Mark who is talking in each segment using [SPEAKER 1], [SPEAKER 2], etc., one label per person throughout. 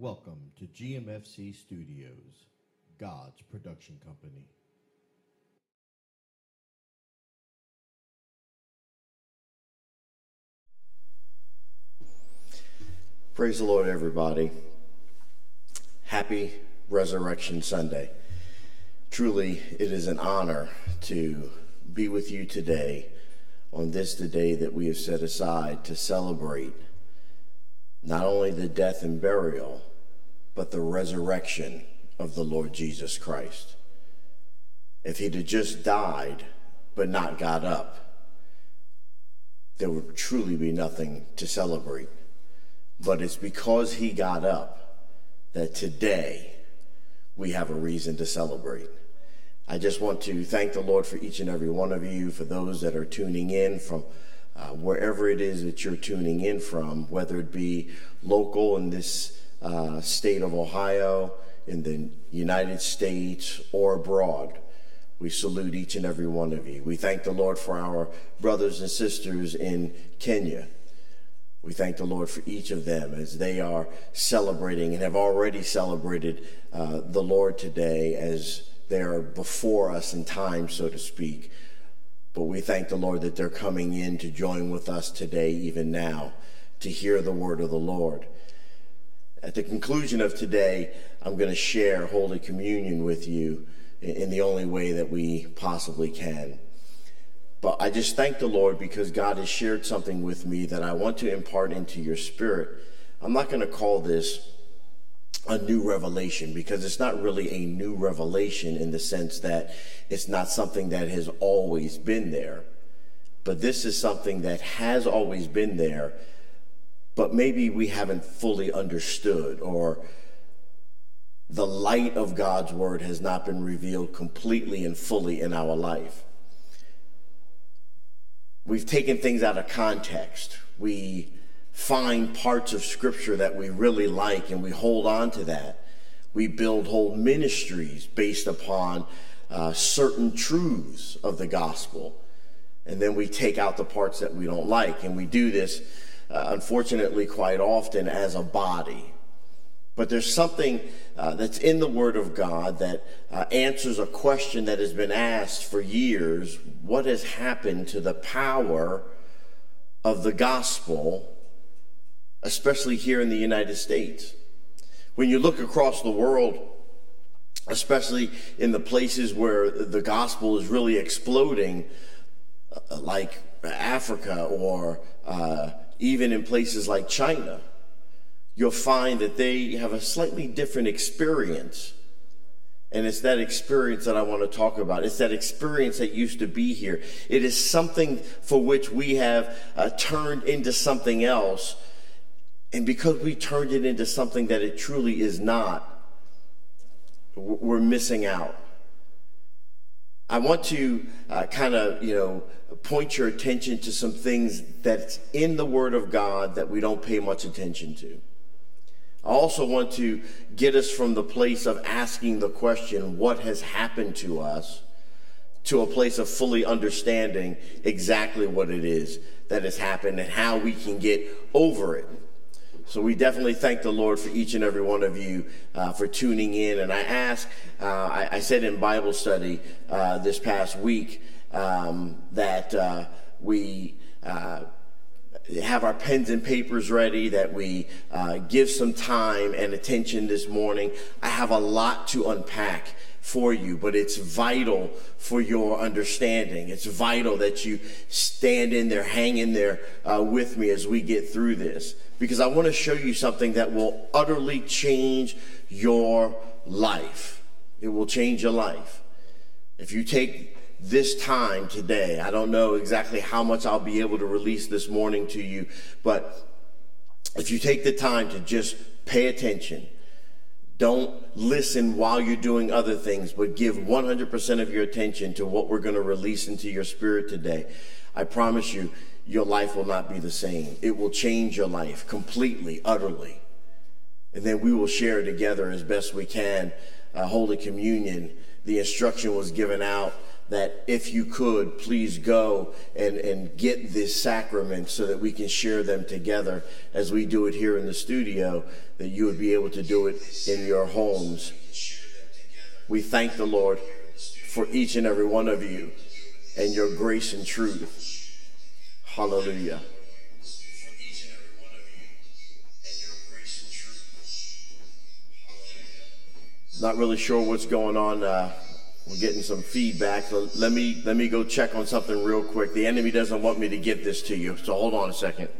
[SPEAKER 1] Welcome to GMFC Studios, God's production company.
[SPEAKER 2] Praise the Lord, everybody. Happy Resurrection Sunday. Truly, it is an honor to be with you today on this, the day that we have set aside to celebrate not only the death and burial, but the resurrection of the Lord Jesus Christ. If he'd have just died but not got up, there would truly be nothing to celebrate. But it's because he got up that today we have a reason to celebrate. I just want to thank the Lord for each and every one of you, for those that are tuning in from uh, wherever it is that you're tuning in from, whether it be local in this uh, state of Ohio, in the United States, or abroad. We salute each and every one of you. We thank the Lord for our brothers and sisters in Kenya. We thank the Lord for each of them as they are celebrating and have already celebrated uh, the Lord today as they are before us in time, so to speak. But we thank the Lord that they're coming in to join with us today, even now, to hear the word of the Lord. At the conclusion of today, I'm going to share Holy Communion with you in the only way that we possibly can. But I just thank the Lord because God has shared something with me that I want to impart into your spirit. I'm not going to call this a new revelation because it's not really a new revelation in the sense that it's not something that has always been there. But this is something that has always been there, but maybe we haven't fully understood or the light of God's word has not been revealed completely and fully in our life. We've taken things out of context. We find parts of scripture that we really like and we hold on to that. We build whole ministries based upon uh, certain truths of the gospel. And then we take out the parts that we don't like. And we do this, uh, unfortunately, quite often as a body. But there's something uh, that's in the Word of God that uh, answers a question that has been asked for years what has happened to the power of the gospel especially here in the United States. When you look across the world, especially in the places where the gospel is really exploding, uh, like Africa or uh, even in places like China, you'll find that they have a slightly different experience. And it's that experience that I want to talk about. It's that experience that used to be here. It is something for which we have uh, turned into something else and because we turned it into something that it truly is not, we're missing out. I want to uh, kind of, you know, point your attention to some things that's in the Word of God that we don't pay much attention to. I also want to get us from the place of asking the question, what has happened to us, to a place of fully understanding exactly what it is that has happened and how we can get over it. So we definitely thank the Lord for each and every one of you uh, for tuning in. And I ask, uh, I, I, said in Bible study uh, this past week um, that uh, we uh, have our pens and papers ready, that we uh, give some time and attention this morning. I have a lot to unpack for you, but it's vital for your understanding. It's vital that you stand in there, hang in there uh, with me as we get through this, because I want to show you something that will utterly change your life. It will change your life. If you take this time today, I don't know exactly how much I'll be able to release this morning to you, but if you take the time to just pay attention, don't listen while you're doing other things, but give 100% of your attention to what we're going to release into your spirit today. I promise you, your life will not be the same. It will change your life completely, utterly. And then we will share together as best we can. Uh, Holy Communion, the instruction was given out that if you could, please go and, and get this sacrament so that we can share them together as we do it here in the studio, that you would be able to do it in your homes. We thank the Lord for each and every one of you and your grace and truth. Hallelujah. Not really sure what's going on. Uh, we're getting some feedback. So let me let me go check on something real quick. The enemy doesn't want me to get this to you, so hold on a second.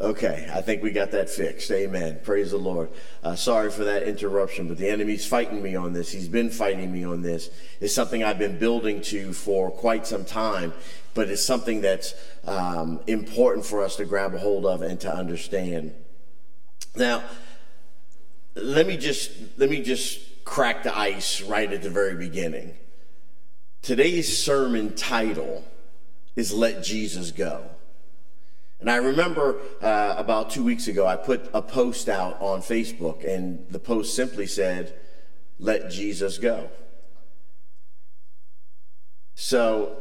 [SPEAKER 2] Okay, I think we got that fixed. Amen. Praise the Lord. Uh, sorry for that interruption, but the enemy's fighting me on this. He's been fighting me on this. It's something I've been building to for quite some time, but it's something that's um, important for us to grab a hold of and to understand. Now, let me just let me just crack the ice right at the very beginning. Today's sermon title is "Let Jesus Go." And I remember uh, about two weeks ago, I put a post out on Facebook, and the post simply said, Let Jesus go. So,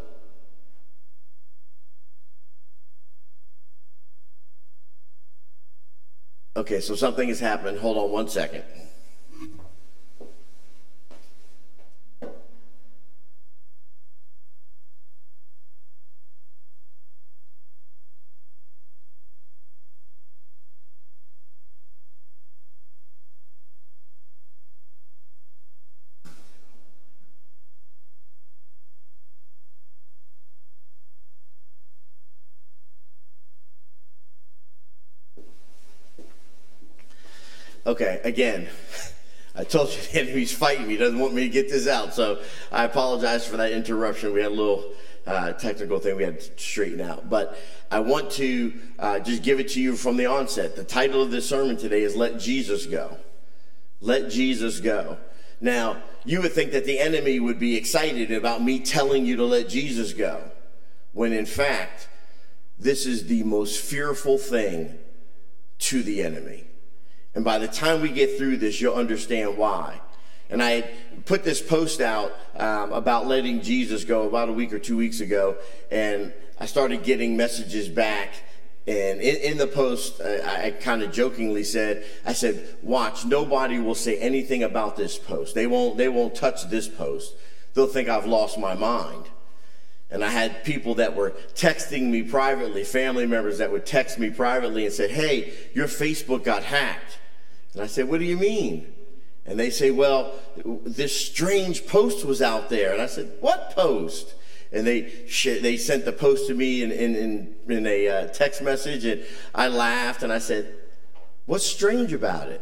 [SPEAKER 2] okay, so something has happened. Hold on one second. Okay, again, I told you the enemy's fighting me. He doesn't want me to get this out. So I apologize for that interruption. We had a little uh, technical thing we had to straighten out. But I want to uh, just give it to you from the onset. The title of this sermon today is Let Jesus Go. Let Jesus Go. Now, you would think that the enemy would be excited about me telling you to let Jesus go, when in fact, this is the most fearful thing to the enemy. And by the time we get through this, you'll understand why. And I put this post out um, about letting Jesus go about a week or two weeks ago, and I started getting messages back. And in, in the post, I, I kind of jokingly said, "I said, watch, nobody will say anything about this post. They won't. They won't touch this post. They'll think I've lost my mind." And I had people that were texting me privately, family members that would text me privately and say, "Hey, your Facebook got hacked." And I said, What do you mean? And they say, Well, this strange post was out there. And I said, What post? And they they sent the post to me in, in, in, in a uh, text message. And I laughed and I said, What's strange about it?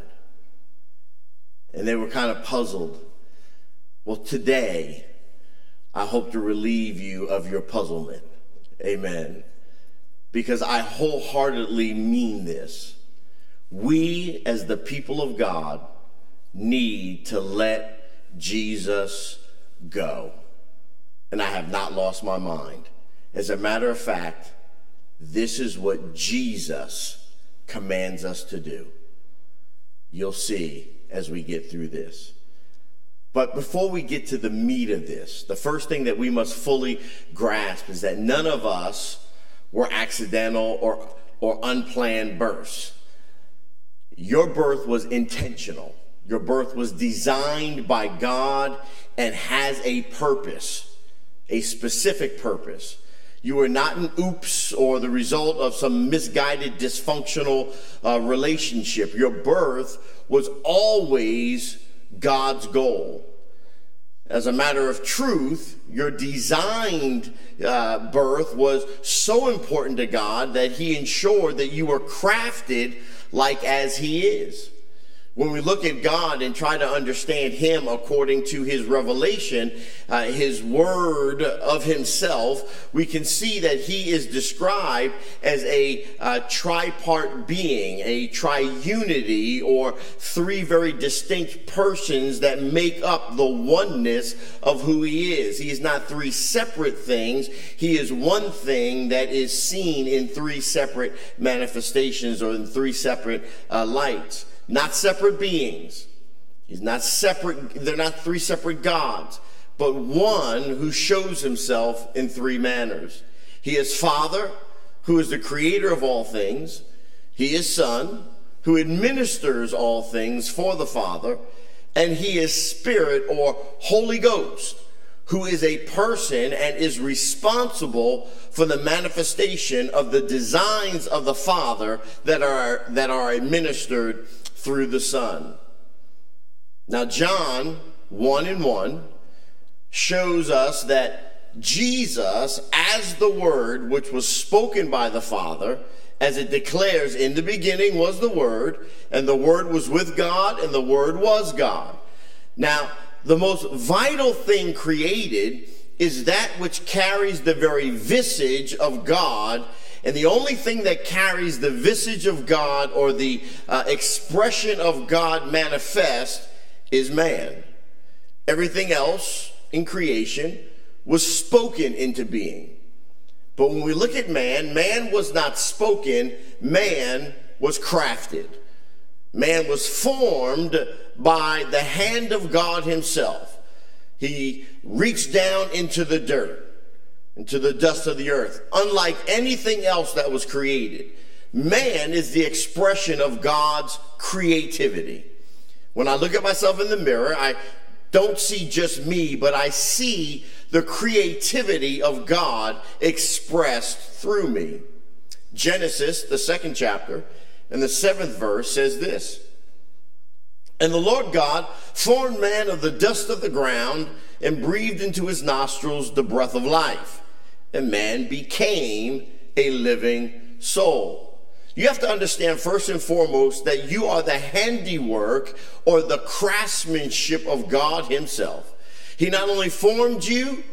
[SPEAKER 2] And they were kind of puzzled. Well, today, I hope to relieve you of your puzzlement. Amen. Because I wholeheartedly mean this we as the people of God need to let Jesus go. And I have not lost my mind. As a matter of fact, this is what Jesus commands us to do. You'll see as we get through this. But before we get to the meat of this, the first thing that we must fully grasp is that none of us were accidental or, or unplanned births. Your birth was intentional. Your birth was designed by God and has a purpose, a specific purpose. You were not an oops or the result of some misguided, dysfunctional uh, relationship. Your birth was always God's goal. As a matter of truth, your designed uh, birth was so important to God that He ensured that you were crafted like as he is. When we look at God and try to understand him according to his revelation, uh, his word of himself, we can see that he is described as a uh, tripart being, a triunity, or three very distinct persons that make up the oneness of who he is. He is not three separate things, he is one thing that is seen in three separate manifestations or in three separate uh, lights not separate beings. He's not separate, they're not three separate gods, but one who shows himself in three manners. He is Father, who is the creator of all things. He is Son, who administers all things for the Father. And he is Spirit or Holy Ghost, who is a person and is responsible for the manifestation of the designs of the Father that are, that are administered through the Son. Now, John 1 and 1 shows us that Jesus, as the Word which was spoken by the Father, as it declares, in the beginning was the Word, and the Word was with God, and the Word was God. Now, the most vital thing created is that which carries the very visage of God. And the only thing that carries the visage of God or the uh, expression of God manifest is man. Everything else in creation was spoken into being. But when we look at man, man was not spoken, man was crafted. Man was formed by the hand of God Himself. He reached down into the dirt, into the dust of the earth, unlike anything else that was created. Man is the expression of God's creativity. When I look at myself in the mirror, I don't see just me, but I see the creativity of God expressed through me. Genesis, the second chapter, and the seventh verse says this And the Lord God formed man of the dust of the ground and breathed into his nostrils the breath of life, and man became a living soul. You have to understand first and foremost that you are the handiwork or the craftsmanship of God Himself. He not only formed you,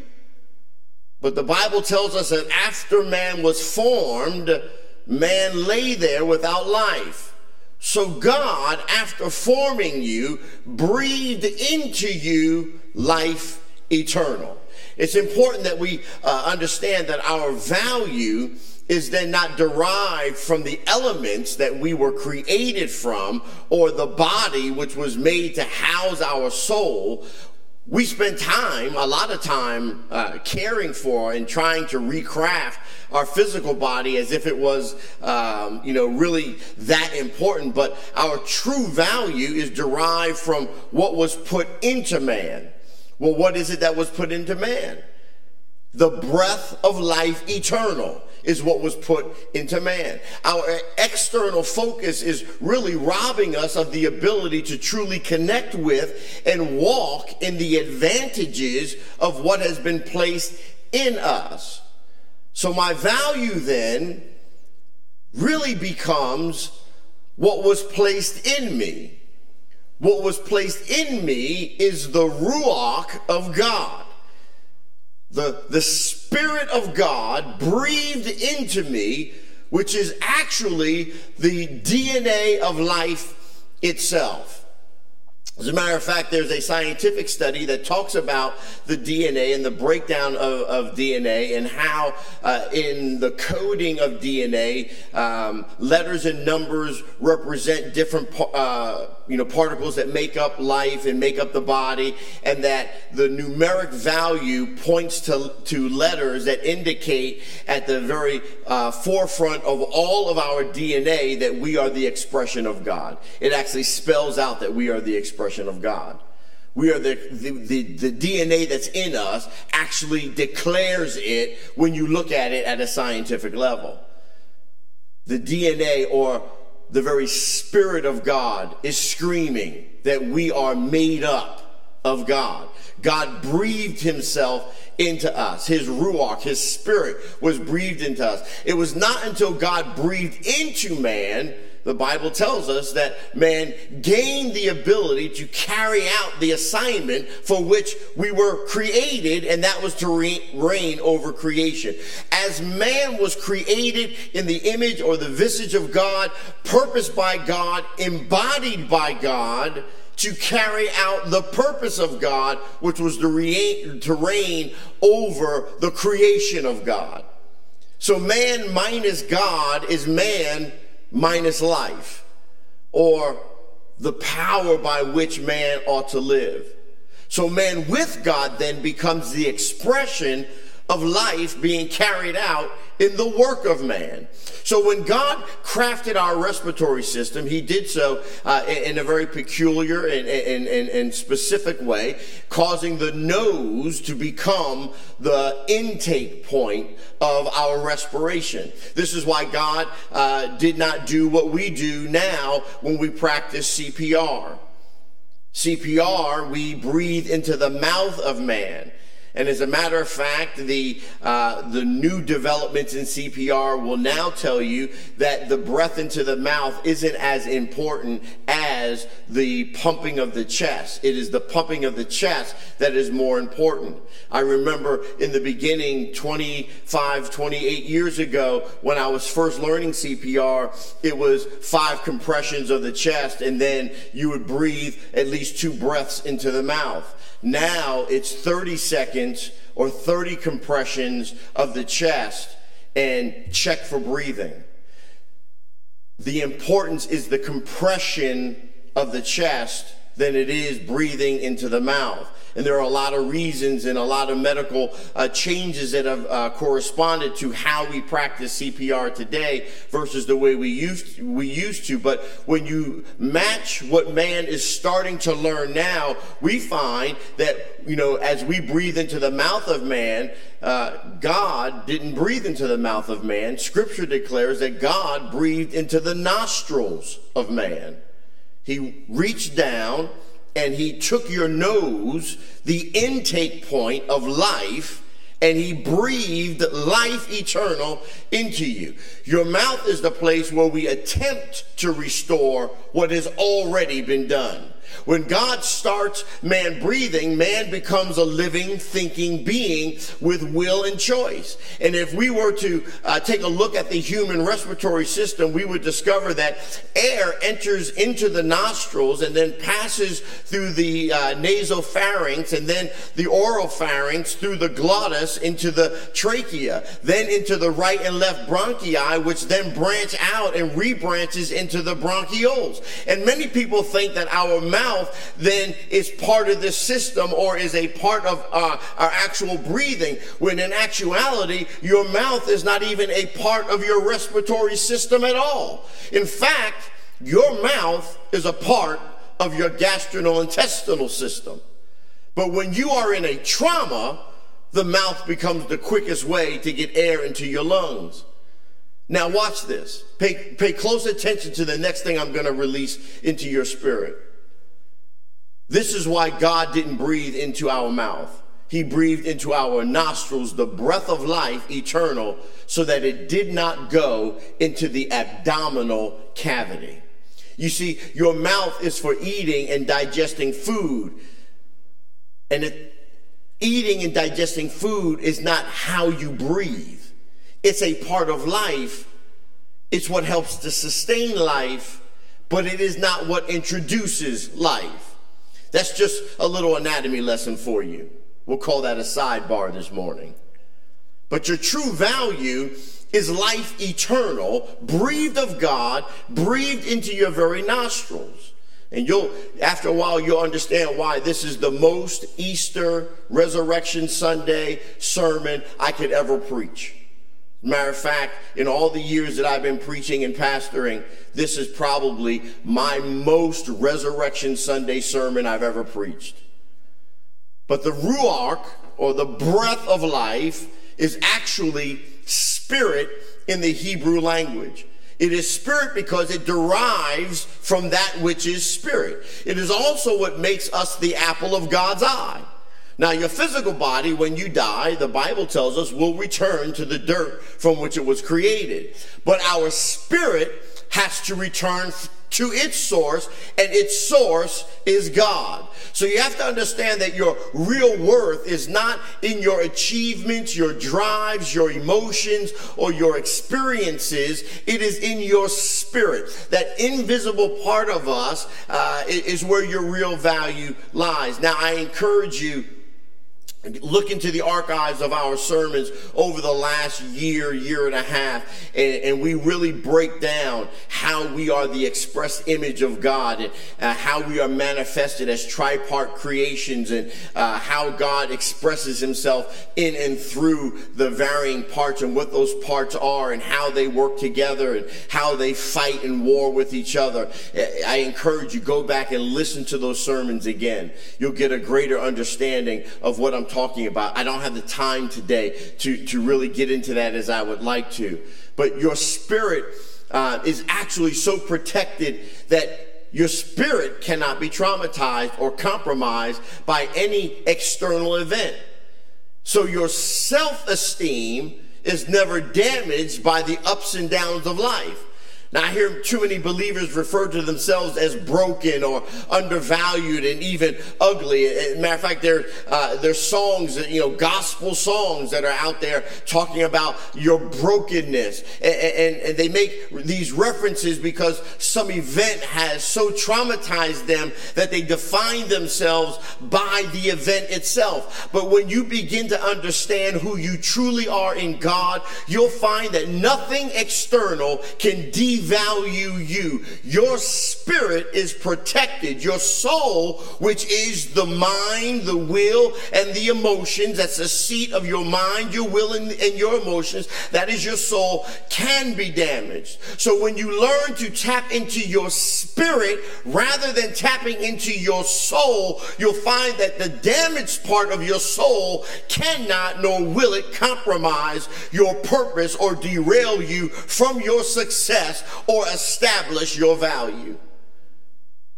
[SPEAKER 2] but the Bible tells us that after man was formed, man lay there without life. So God, after forming you, breathed into you life eternal. It's important that we uh, understand that our value is then not derived from the elements that we were created from or the body which was made to house our soul. We spend time, a lot of time, uh, caring for and trying to recraft our physical body as if it was, um, you know, really that important. But our true value is derived from what was put into man. Well, what is it that was put into man? The breath of life eternal is what was put into man. Our external focus is really robbing us of the ability to truly connect with and walk in the advantages of what has been placed in us. So my value then really becomes what was placed in me. What was placed in me is the Ruach of God the, the Spirit of God breathed into me, which is actually the DNA of life itself. As a matter of fact, there's a scientific study that talks about the DNA and the breakdown of, of DNA and how, uh, in the coding of DNA, um, letters and numbers represent different uh, you know, particles that make up life and make up the body, and that the numeric value points to, to letters that indicate at the very uh, forefront of all of our DNA that we are the expression of God. It actually spells out that we are the expression of God. We are the, the, the, the, DNA that's in us actually declares it when you look at it at a scientific level. The DNA or the very Spirit of God is screaming that we are made up of God. God breathed Himself into us. His Ruach, His Spirit was breathed into us. It was not until God breathed into man the Bible tells us that man gained the ability to carry out the assignment for which we were created, and that was to reign over creation. As man was created in the image or the visage of God, purposed by God, embodied by God, to carry out the purpose of God, which was to reign, to reign over the creation of God. So man minus God is man minus life. Or the power by which man ought to live. So man with God then becomes the expression of life being carried out in the work of man. So when God crafted our respiratory system, he did so uh, in a very peculiar and, and, and, and, specific way, causing the nose to become the intake point of our respiration. This is why God uh, did not do what we do now when we practice CPR. CPR, we breathe into the mouth of man. And as a matter of fact, the, uh, the new developments in CPR will now tell you that the breath into the mouth isn't as important as the pumping of the chest. It is the pumping of the chest that is more important. I remember in the beginning, 25, 28 years ago, when I was first learning CPR, it was five compressions of the chest, and then you would breathe at least two breaths into the mouth. Now it's 30 seconds or 30 compressions of the chest and check for breathing. The importance is the compression of the chest than it is breathing into the mouth. And there are a lot of reasons and a lot of medical uh, changes that have uh, corresponded to how we practice CPR today versus the way we used to, we used to. But when you match what man is starting to learn now, we find that you know as we breathe into the mouth of man, uh, God didn't breathe into the mouth of man. Scripture declares that God breathed into the nostrils of man. He reached down and he took your nose, the intake point of life, and he breathed life eternal into you. Your mouth is the place where we attempt to restore what has already been done. When God starts man breathing, man becomes a living, thinking being with will and choice. And if we were to uh, take a look at the human respiratory system, we would discover that air enters into the nostrils and then passes through the uh, nasopharynx and then the oropharynx through the glottis into the trachea, then into the right and left bronchi, which then branch out and rebranches into the bronchioles. And many people think that our mouth mouth then is part of the system or is a part of uh, our actual breathing, when in actuality, your mouth is not even a part of your respiratory system at all. In fact, your mouth is a part of your gastrointestinal system. But when you are in a trauma, the mouth becomes the quickest way to get air into your lungs. Now, watch this. Pay, pay close attention to the next thing I'm going to release into your spirit. This is why God didn't breathe into our mouth. He breathed into our nostrils the breath of life eternal so that it did not go into the abdominal cavity. You see, your mouth is for eating and digesting food. And it, eating and digesting food is not how you breathe, it's a part of life. It's what helps to sustain life, but it is not what introduces life. That's just a little anatomy lesson for you. We'll call that a sidebar this morning. But your true value is life eternal, breathed of God, breathed into your very nostrils. And you'll, after a while, you'll understand why this is the most Easter Resurrection Sunday sermon I could ever preach. Matter of fact, in all the years that I've been preaching and pastoring, this is probably my most Resurrection Sunday sermon I've ever preached. But the Ruach, or the breath of life, is actually spirit in the Hebrew language. It is spirit because it derives from that which is spirit. It is also what makes us the apple of God's eye. Now, your physical body, when you die, the Bible tells us, will return to the dirt from which it was created. But our spirit has to return to its source, and its source is God. So you have to understand that your real worth is not in your achievements, your drives, your emotions, or your experiences. It is in your spirit. That invisible part of us uh, is where your real value lies. Now, I encourage you look into the archives of our sermons over the last year, year and a half, and, and we really break down how we are the express image of God and uh, how we are manifested as tripart creations and uh, how God expresses himself in and through the varying parts and what those parts are and how they work together and how they fight and war with each other. I encourage you, go back and listen to those sermons again. You'll get a greater understanding of what I'm talking about. I don't have the time today to, to really get into that as I would like to. But your spirit uh, is actually so protected that your spirit cannot be traumatized or compromised by any external event. So your self esteem is never damaged by the ups and downs of life. Now, I hear too many believers refer to themselves as broken or undervalued and even ugly. As matter of fact, there, uh, there's songs, you know, gospel songs that are out there talking about your brokenness. And, and, and they make these references because some event has so traumatized them that they define themselves by the event itself. But when you begin to understand who you truly are in God, you'll find that nothing external can deviate devalue you. Your spirit is protected. Your soul, which is the mind, the will, and the emotions, that's the seat of your mind, your will, and, and your emotions, that is your soul, can be damaged. So when you learn to tap into your spirit rather than tapping into your soul, you'll find that the damaged part of your soul cannot nor will it compromise your purpose or derail you from your success or establish your value.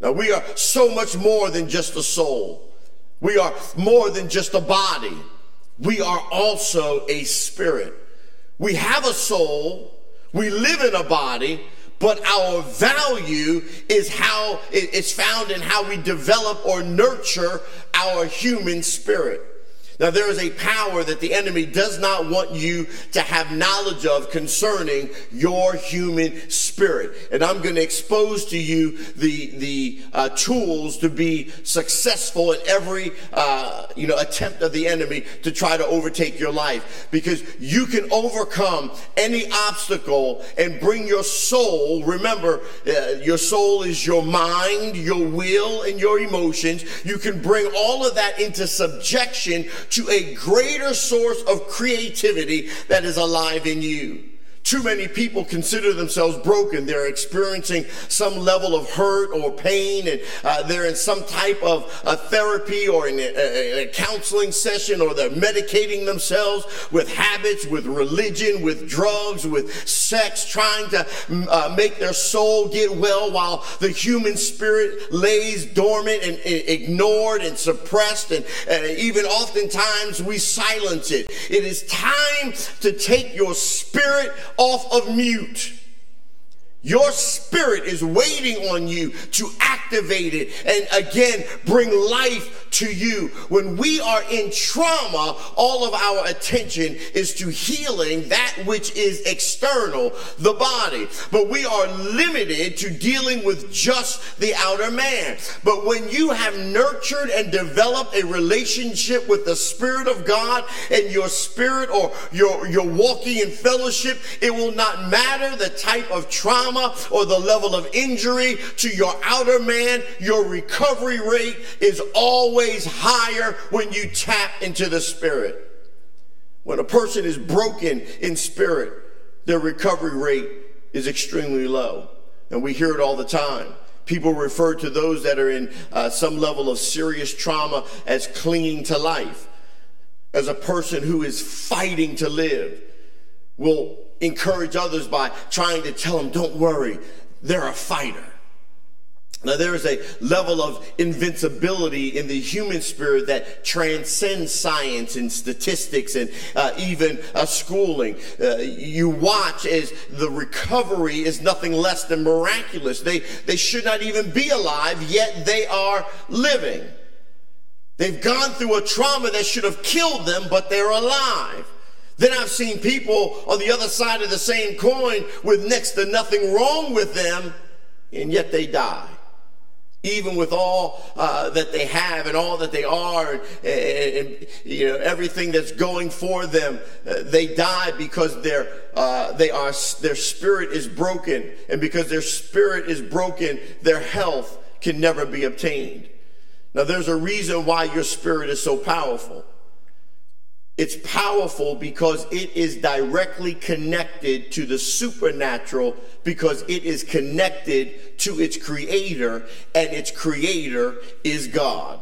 [SPEAKER 2] Now, we are so much more than just a soul. We are more than just a body. We are also a spirit. We have a soul. We live in a body, but our value is how it's found in how we develop or nurture our human spirit. Now, there is a power that the enemy does not want you to have knowledge of concerning your human spirit. And I'm going to expose to you the, the uh, tools to be successful in every, uh, you know, attempt of the enemy to try to overtake your life. Because you can overcome any obstacle and bring your soul. Remember, uh, your soul is your mind, your will, and your emotions. You can bring all of that into subjection to a greater source of creativity that is alive in you. Too many people consider themselves broken. They're experiencing some level of hurt or pain, and uh, they're in some type of uh, therapy or in a, a, counseling session, or they're medicating themselves with habits, with religion, with drugs, with sex, trying to uh, make their soul get well while the human spirit lays dormant and, and ignored and suppressed, and even oftentimes we silence it. It is time to take your spirit off of mute. Your spirit is waiting on you to activate it and again bring life to you. When we are in trauma, all of our attention is to healing that which is external, the body. But we are limited to dealing with just the outer man. But when you have nurtured and developed a relationship with the Spirit of God and your spirit or your, your walking in fellowship, it will not matter the type of trauma trauma or the level of injury to your outer man, your recovery rate is always higher when you tap into the spirit. When a person is broken in spirit, their recovery rate is extremely low. And we hear it all the time. People refer to those that are in uh, some level of serious trauma as clinging to life, as a person who is fighting to live. Will encourage others by trying to tell them, don't worry, they're a fighter. Now, there is a level of invincibility in the human spirit that transcends science and statistics and uh, even uh, schooling. Uh, you watch as the recovery is nothing less than miraculous. They, they should not even be alive, yet they are living. They've gone through a trauma that should have killed them, but they're alive. Then I've seen people on the other side of the same coin with next to nothing wrong with them, and yet they die. even with all uh, that they have and all that they are and, and, and, you know everything that's going for them uh, they die because their uh, they are their spirit is broken. And because their spirit is broken their health can never be obtained. Now there's a reason why your spirit is so powerful it's powerful because it is directly connected to the supernatural because it is connected to its creator and its creator is God.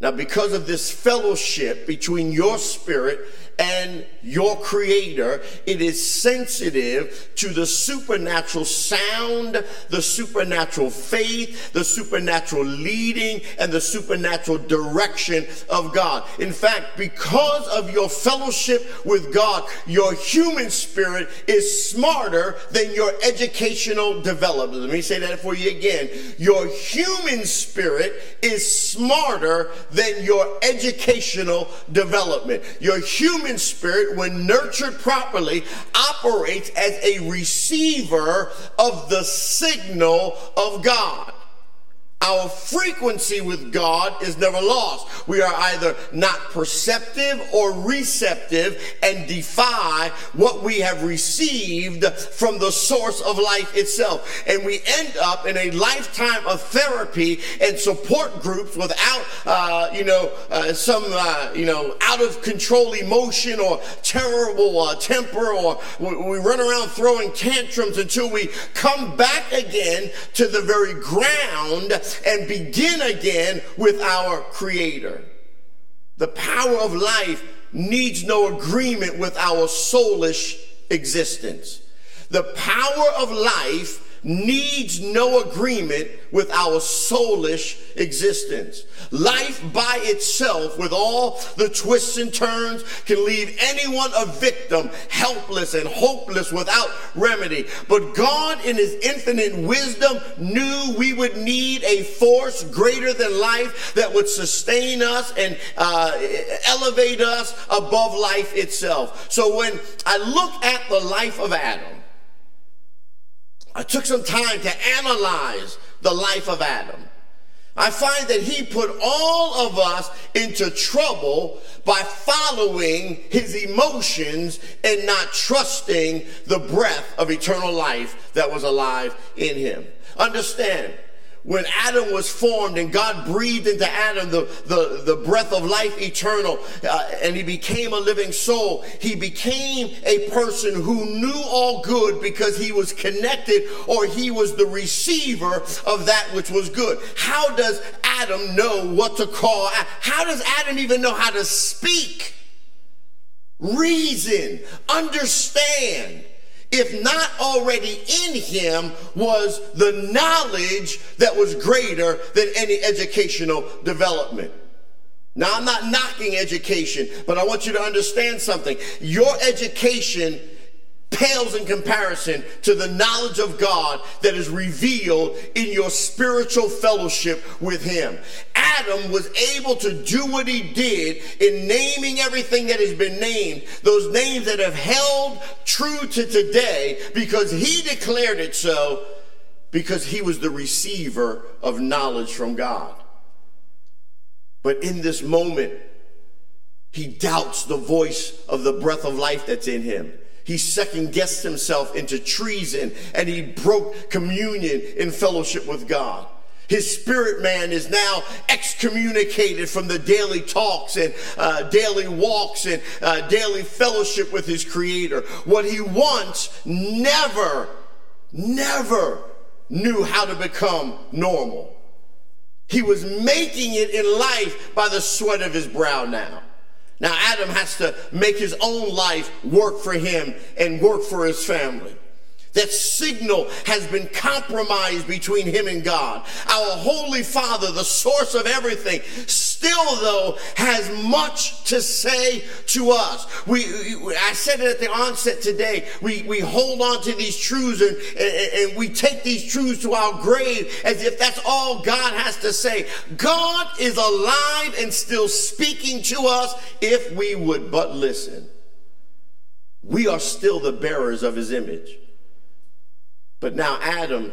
[SPEAKER 2] Now, because of this fellowship between your spirit and your creator, it is sensitive to the supernatural sound, the supernatural faith, the supernatural leading, and the supernatural direction of God. In fact, because of your fellowship with God, your human spirit is smarter than your educational development. Let me say that for you again. Your human spirit is smarter than your educational development. Your human spirit, when nurtured properly, operates as a receiver of the signal of God. Our frequency with God is never lost. We are either not perceptive or receptive and defy what we have received from the source of life itself. And we end up in a lifetime of therapy and support groups without, uh, you know, uh, some, uh, you know, out of control emotion or terrible uh, temper, or we, we run around throwing tantrums until we come back again to the very ground and begin again with our Creator. The power of life needs no agreement with our soulish existence. The power of life needs no agreement with our soulish existence. Life by itself, with all the twists and turns, can leave anyone a victim, helpless and hopeless without remedy. But God, in His infinite wisdom, knew we would need a force greater than life that would sustain us and uh, elevate us above life itself. So when I look at the life of Adam, I took some time to analyze the life of Adam. I find that he put all of us into trouble by following his emotions and not trusting the breath of eternal life that was alive in him. Understand, when Adam was formed and God breathed into Adam the, the, the breath of life eternal uh, and he became a living soul, he became a person who knew all good because he was connected or he was the receiver of that which was good. How does Adam know what to call? How does Adam even know how to speak? Reason, understand if not already in him, was the knowledge that was greater than any educational development. Now, I'm not knocking education, but I want you to understand something. Your education pales in comparison to the knowledge of God that is revealed in your spiritual fellowship with Him. Adam was able to do what he did in naming everything that has been named, those names that have held true to today because he declared it so because he was the receiver of knowledge from God. But in this moment, he doubts the voice of the breath of life that's in him. He second guessed himself into treason and he broke communion in fellowship with God. His spirit man is now excommunicated from the daily talks and uh, daily walks and uh, daily fellowship with his creator. What he once never, never knew how to become normal. He was making it in life by the sweat of his brow now. Now, Adam has to make his own life work for him and work for his family. That signal has been compromised between him and God. Our Holy Father, the source of everything, still though has much to say to us. We, I said it at the onset today. We, we hold on to these truths and, and, and we take these truths to our grave as if that's all God has to say. God is alive and still speaking to us if we would but listen. We are still the bearers of his image. But now Adam,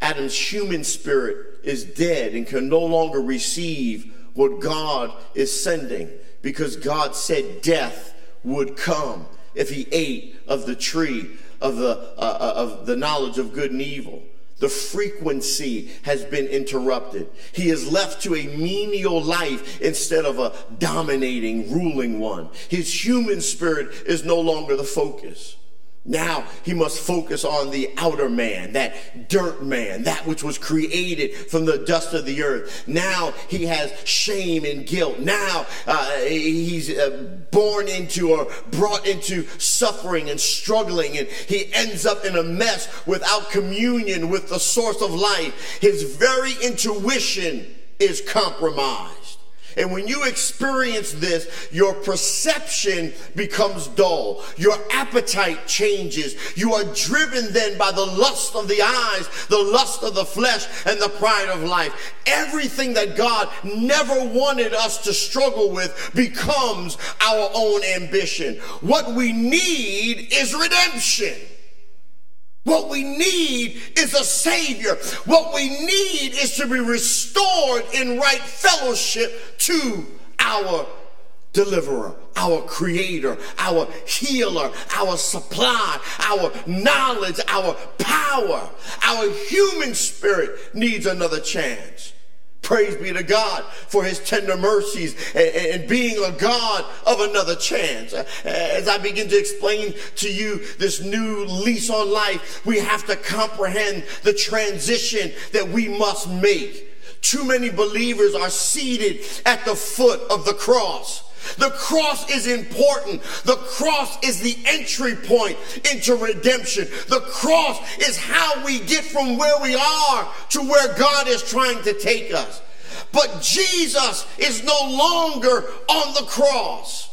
[SPEAKER 2] Adam's human spirit is dead and can no longer receive what God is sending because God said death would come if he ate of the tree of the, uh, uh, of the knowledge of good and evil. The frequency has been interrupted. He is left to a menial life instead of a dominating, ruling one. His human spirit is no longer the focus. Now he must focus on the outer man, that dirt man, that which was created from the dust of the earth. Now he has shame and guilt. Now uh, he's uh, born into or brought into suffering and struggling, and he ends up in a mess without communion with the source of life. His very intuition is compromised. And when you experience this, your perception becomes dull. Your appetite changes. You are driven then by the lust of the eyes, the lust of the flesh, and the pride of life. Everything that God never wanted us to struggle with becomes our own ambition. What we need is redemption. What we need is a Savior. What we need is to be restored in right fellowship to our deliverer, our creator, our healer, our supply, our knowledge, our power. Our human spirit needs another chance. Praise be to God for his tender mercies and, and, being a God of another chance. As I begin to explain to you this new lease on life, we have to comprehend the transition that we must make. Too many believers are seated at the foot of the cross. The cross is important. The cross is the entry point into redemption. The cross is how we get from where we are to where God is trying to take us. But Jesus is no longer on the cross.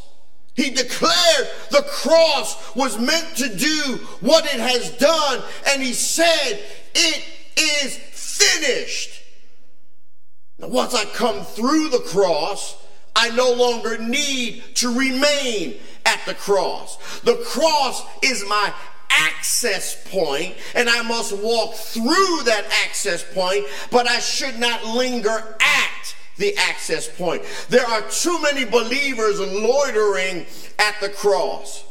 [SPEAKER 2] He declared the cross was meant to do what it has done, and he said, It is finished. Now, once I come through the cross, I no longer need to remain at the cross. The cross is my access point, and I must walk through that access point, but I should not linger at the access point. There are too many believers loitering at the cross.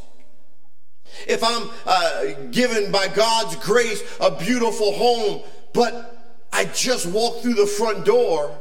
[SPEAKER 2] If I'm uh, given by God's grace a beautiful home, but I just walk through the front door,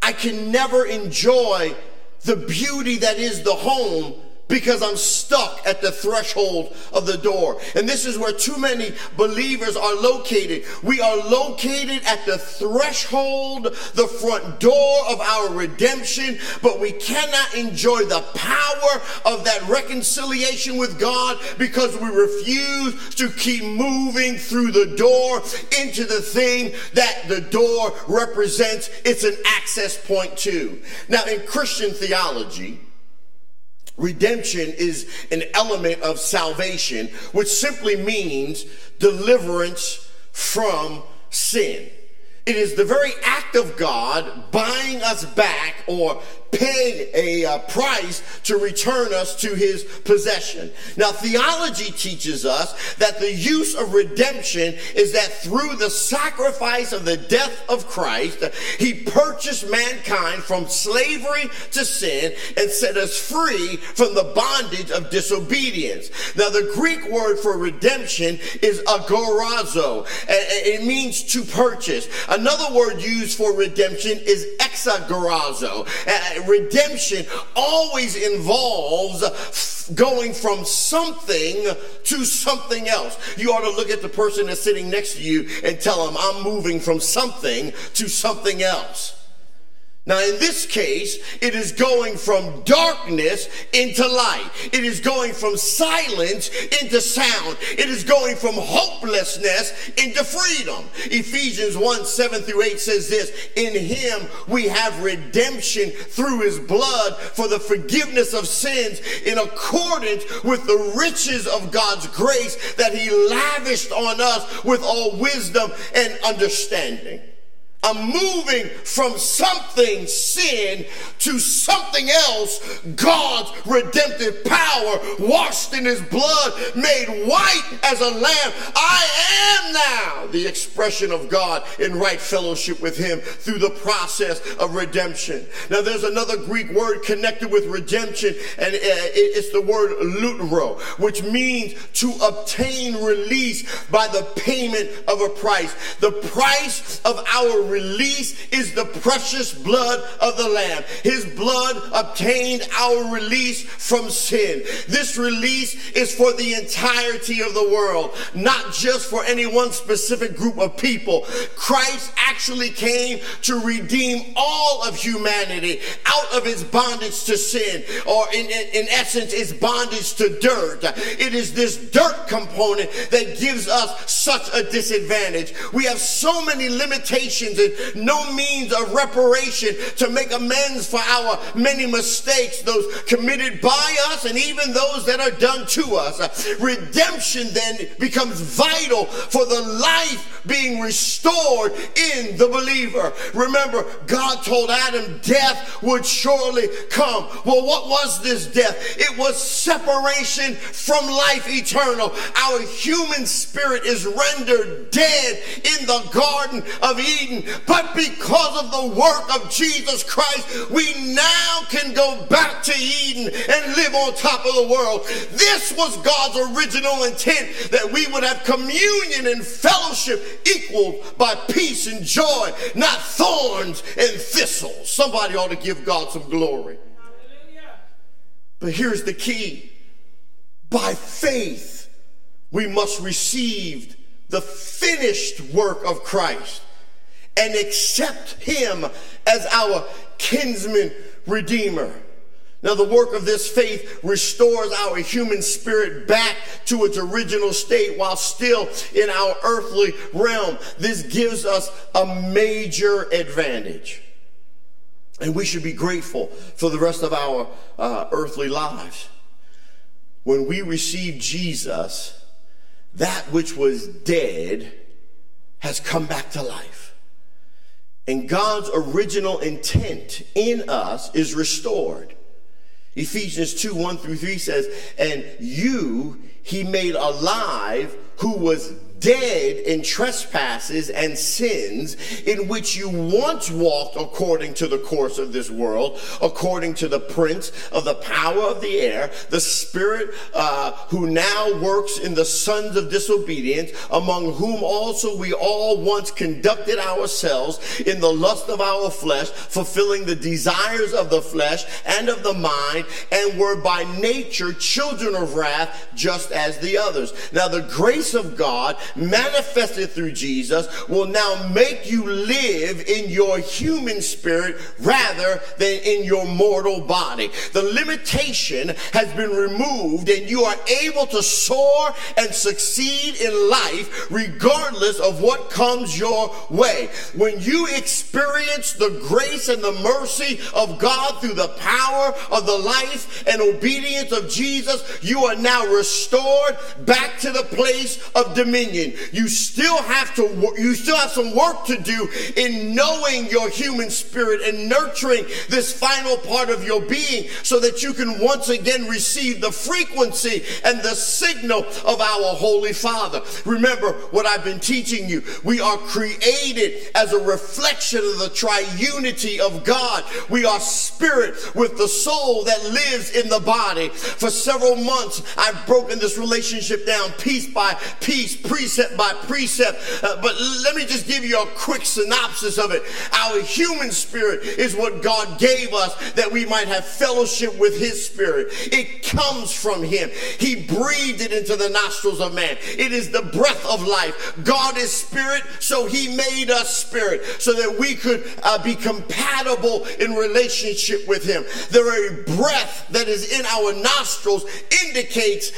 [SPEAKER 2] I can never enjoy the beauty that is the home because I'm stuck at the threshold of the door. And this is where too many believers are located. We are located at the threshold, the front door of our redemption, but we cannot enjoy the power of that reconciliation with God because we refuse to keep moving through the door into the thing that the door represents. It's an access point to. Now, in Christian theology, Redemption is an element of salvation, which simply means deliverance from sin. It is the very act of God buying us back or paying a uh, price to return us to his possession. Now, theology teaches us that the use of redemption is that through the sacrifice of the death of Christ, he purchased mankind from slavery to sin and set us free from the bondage of disobedience. Now, the Greek word for redemption is agorazo. It means to purchase. Another word used for redemption is exagorazo. Redemption always involves going from something to something else. You ought to look at the person that's sitting next to you and tell them, I'm moving from something to something else. Now, in this case, it is going from darkness into light. It is going from silence into sound. It is going from hopelessness into freedom. Ephesians 1 7 through 8 says this In him we have redemption through his blood for the forgiveness of sins in accordance with the riches of God's grace that he lavished on us with all wisdom and understanding. A moving from something sin to something else. God's redemptive power washed in his blood made white as a lamb. I am now the expression of god in right fellowship with him through the process of redemption. Now there's another greek word connected with redemption and uh, it's the word lutero which means to obtain release by the payment of a price. The price of our release is the precious blood of the Lamb. His blood obtained our release from sin. This release is for the entirety of the world, not just for any one specific group of people. Christ actually came to redeem all of humanity out of its bondage to sin, or in, in, in essence, its bondage to dirt. It is this dirt component that gives us such a disadvantage. We have so many limitations and no means of reparation to make amends for our many mistakes, those committed by us and even those that are done to us. Redemption then becomes vital for the life being restored in the believer. Remember, God told Adam death would surely come. Well, what was this death? It was separation from life eternal. Our human spirit is rendered dead in the Garden of Eden. But because of the work of Jesus Christ, we now can go back to Eden and live on top of the world. This was God's original intent that we would have communion and fellowship equaled by peace and joy, not thorns and thistles. Somebody ought to give God some glory. But here's the key by faith, we must receive the finished work of Christ and accept him as our kinsman redeemer. Now, the work of this faith restores our human spirit back to its original state while still in our earthly realm. This gives us a major advantage. And we should be grateful for the rest of our uh, earthly lives. When we receive Jesus, that which was dead has come back to life. And God's original intent in us is restored. Ephesians 2 1 through 3 says, And you he made alive who was dead in trespasses and sins in which you once walked according to the course of this world, according to the prince of the power of the air, the spirit uh, who now works in the sons of disobedience, among whom also we all once conducted ourselves in the lust of our flesh, fulfilling the desires of the flesh and of the mind, and were by nature children of wrath, just as the others. Now the grace of God manifested through Jesus will now make you live in your human spirit rather than in your mortal body. The limitation has been removed and you are able to soar and succeed in life regardless of what comes your way. When you experience the grace and the mercy of God through the power of the life and obedience of Jesus, you are now restored back to the place of dominion. You still have to, you still have some work to do in knowing your human spirit and nurturing this final part of your being so that you can once again receive the frequency and the signal of our Holy Father. Remember what I've been teaching you. We are created as a reflection of the triunity of God. We are spirit with the soul that lives in the body. For several months, I've broken this relationship down piece by piece, precept precept by precept. Uh, but let me just give you a quick synopsis of it. Our human spirit is what God gave us that we might have fellowship with His spirit. It comes from Him. He breathed it into the nostrils of man. It is the breath of life. God is spirit, so He made us spirit so that we could uh, be compatible in relationship with Him. The very breath that is in our nostrils indicates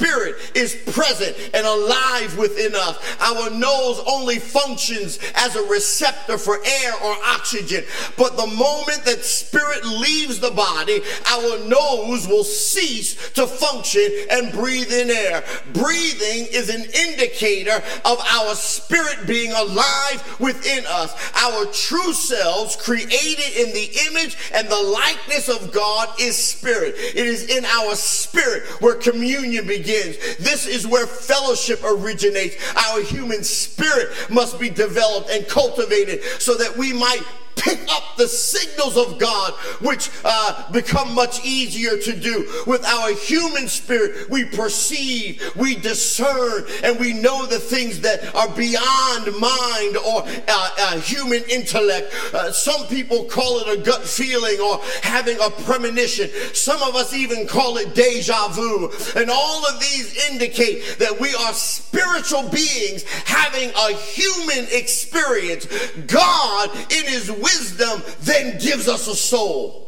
[SPEAKER 2] spirit is present and alive within us. Our nose only functions as a receptor for air or oxygen. But the moment that spirit leaves the body, our nose will cease to function and breathe in air. Breathing is an indicator of our spirit being alive within us. Our true selves, created in the image and the likeness of God, is spirit. It is in our spirit where communion begins. This is where fellowship originates. Our human spirit must be developed and cultivated so that we might pick up the signals of God, which uh, become much easier to do. With our human spirit, we perceive, we discern, and we know the things that are beyond mind or uh, uh, human intellect. Uh, some people call it a gut feeling or having a premonition. Some of us even call it deja vu. And all of these indicate that we are spiritual beings having a human experience. God, in His wisdom, wisdom then gives us a soul.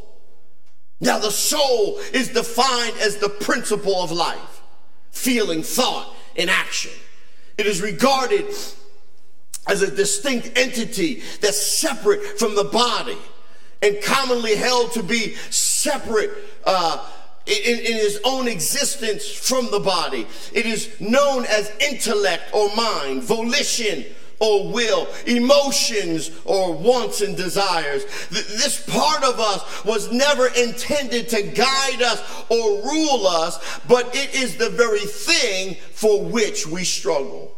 [SPEAKER 2] Now, the soul is defined as the principle of life, feeling, thought, and action. It is regarded as a distinct entity that's separate from the body and commonly held to be separate uh, in, in, his own existence from the body. It is known as intellect or mind, volition or will, emotions or wants and desires. This part of us was never intended to guide us or rule us, but it is the very thing for which we struggle.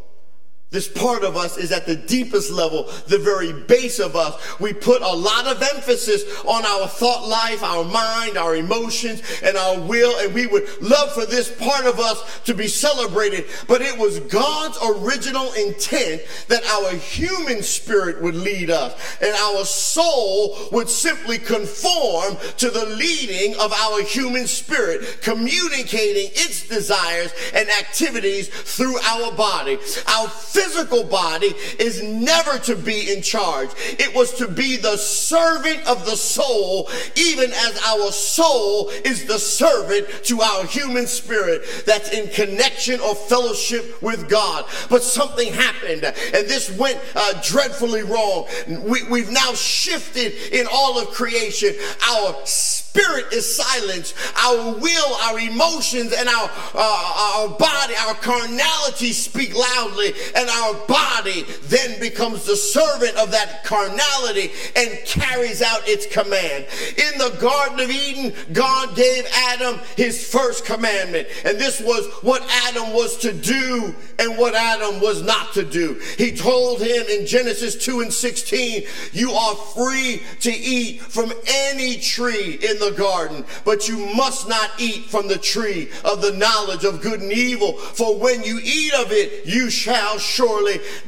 [SPEAKER 2] This part of us is at the deepest level, the very base of us. We put a lot of emphasis on our thought life, our mind, our emotions, and our will, and we would love for this part of us to be celebrated. But it was God's original intent that our human spirit would lead us, and our soul would simply conform to the leading of our human spirit, communicating its desires and activities through our body. Our physical body is never to be in charge. It was to be the servant of the soul, even as our soul is the servant to our human spirit that's in connection or fellowship with God. But something happened and this went uh, dreadfully wrong. We, we've now shifted in all of creation. Our spirit is silenced. Our will, our emotions, and our, uh, our body, our carnality speak loudly, and our body then becomes the servant of that carnality and carries out its command. In the Garden of Eden, God gave Adam his first commandment, and this was what Adam was to do and what Adam was not to do. He told him in Genesis 2 and 16, You are free to eat from any tree in the garden, but you must not eat from the tree of the knowledge of good and evil, for when you eat of it, you shall surely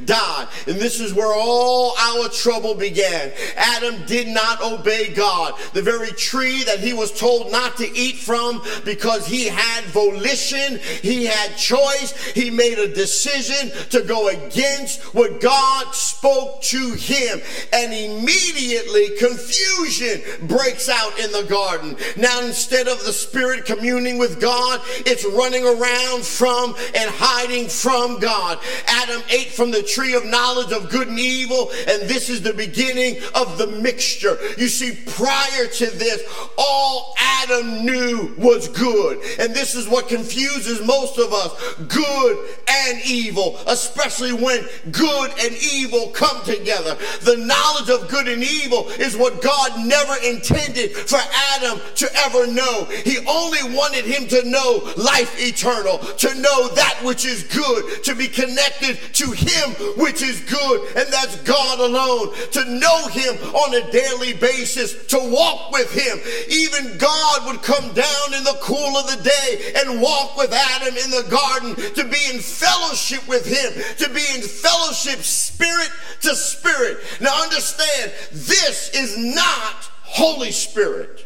[SPEAKER 2] die. And this is where all our trouble began. Adam did not obey God, the very tree that he was told not to eat from because he had volition, he had choice, he made a decision to go against what God spoke to him. And immediately confusion breaks out in the garden. Now, instead of the Spirit communing with God, it's running around from and hiding from God. Adam ate from the tree of knowledge of good and evil, and this is the beginning of the mixture. You see, prior to this, all Adam knew was good. And this is what confuses most of us good and evil, especially when good and evil come together. The knowledge of good and evil is what God never intended for Adam Adam to ever know. He only wanted him to know life eternal, to know that which is good, to be connected to him which is good, and that's God alone, to know him on a daily basis, to walk with him. Even God would come down in the cool of the day and walk with Adam in the garden to be in fellowship with him, to be in fellowship spirit to spirit. Now understand, this is not Holy Spirit.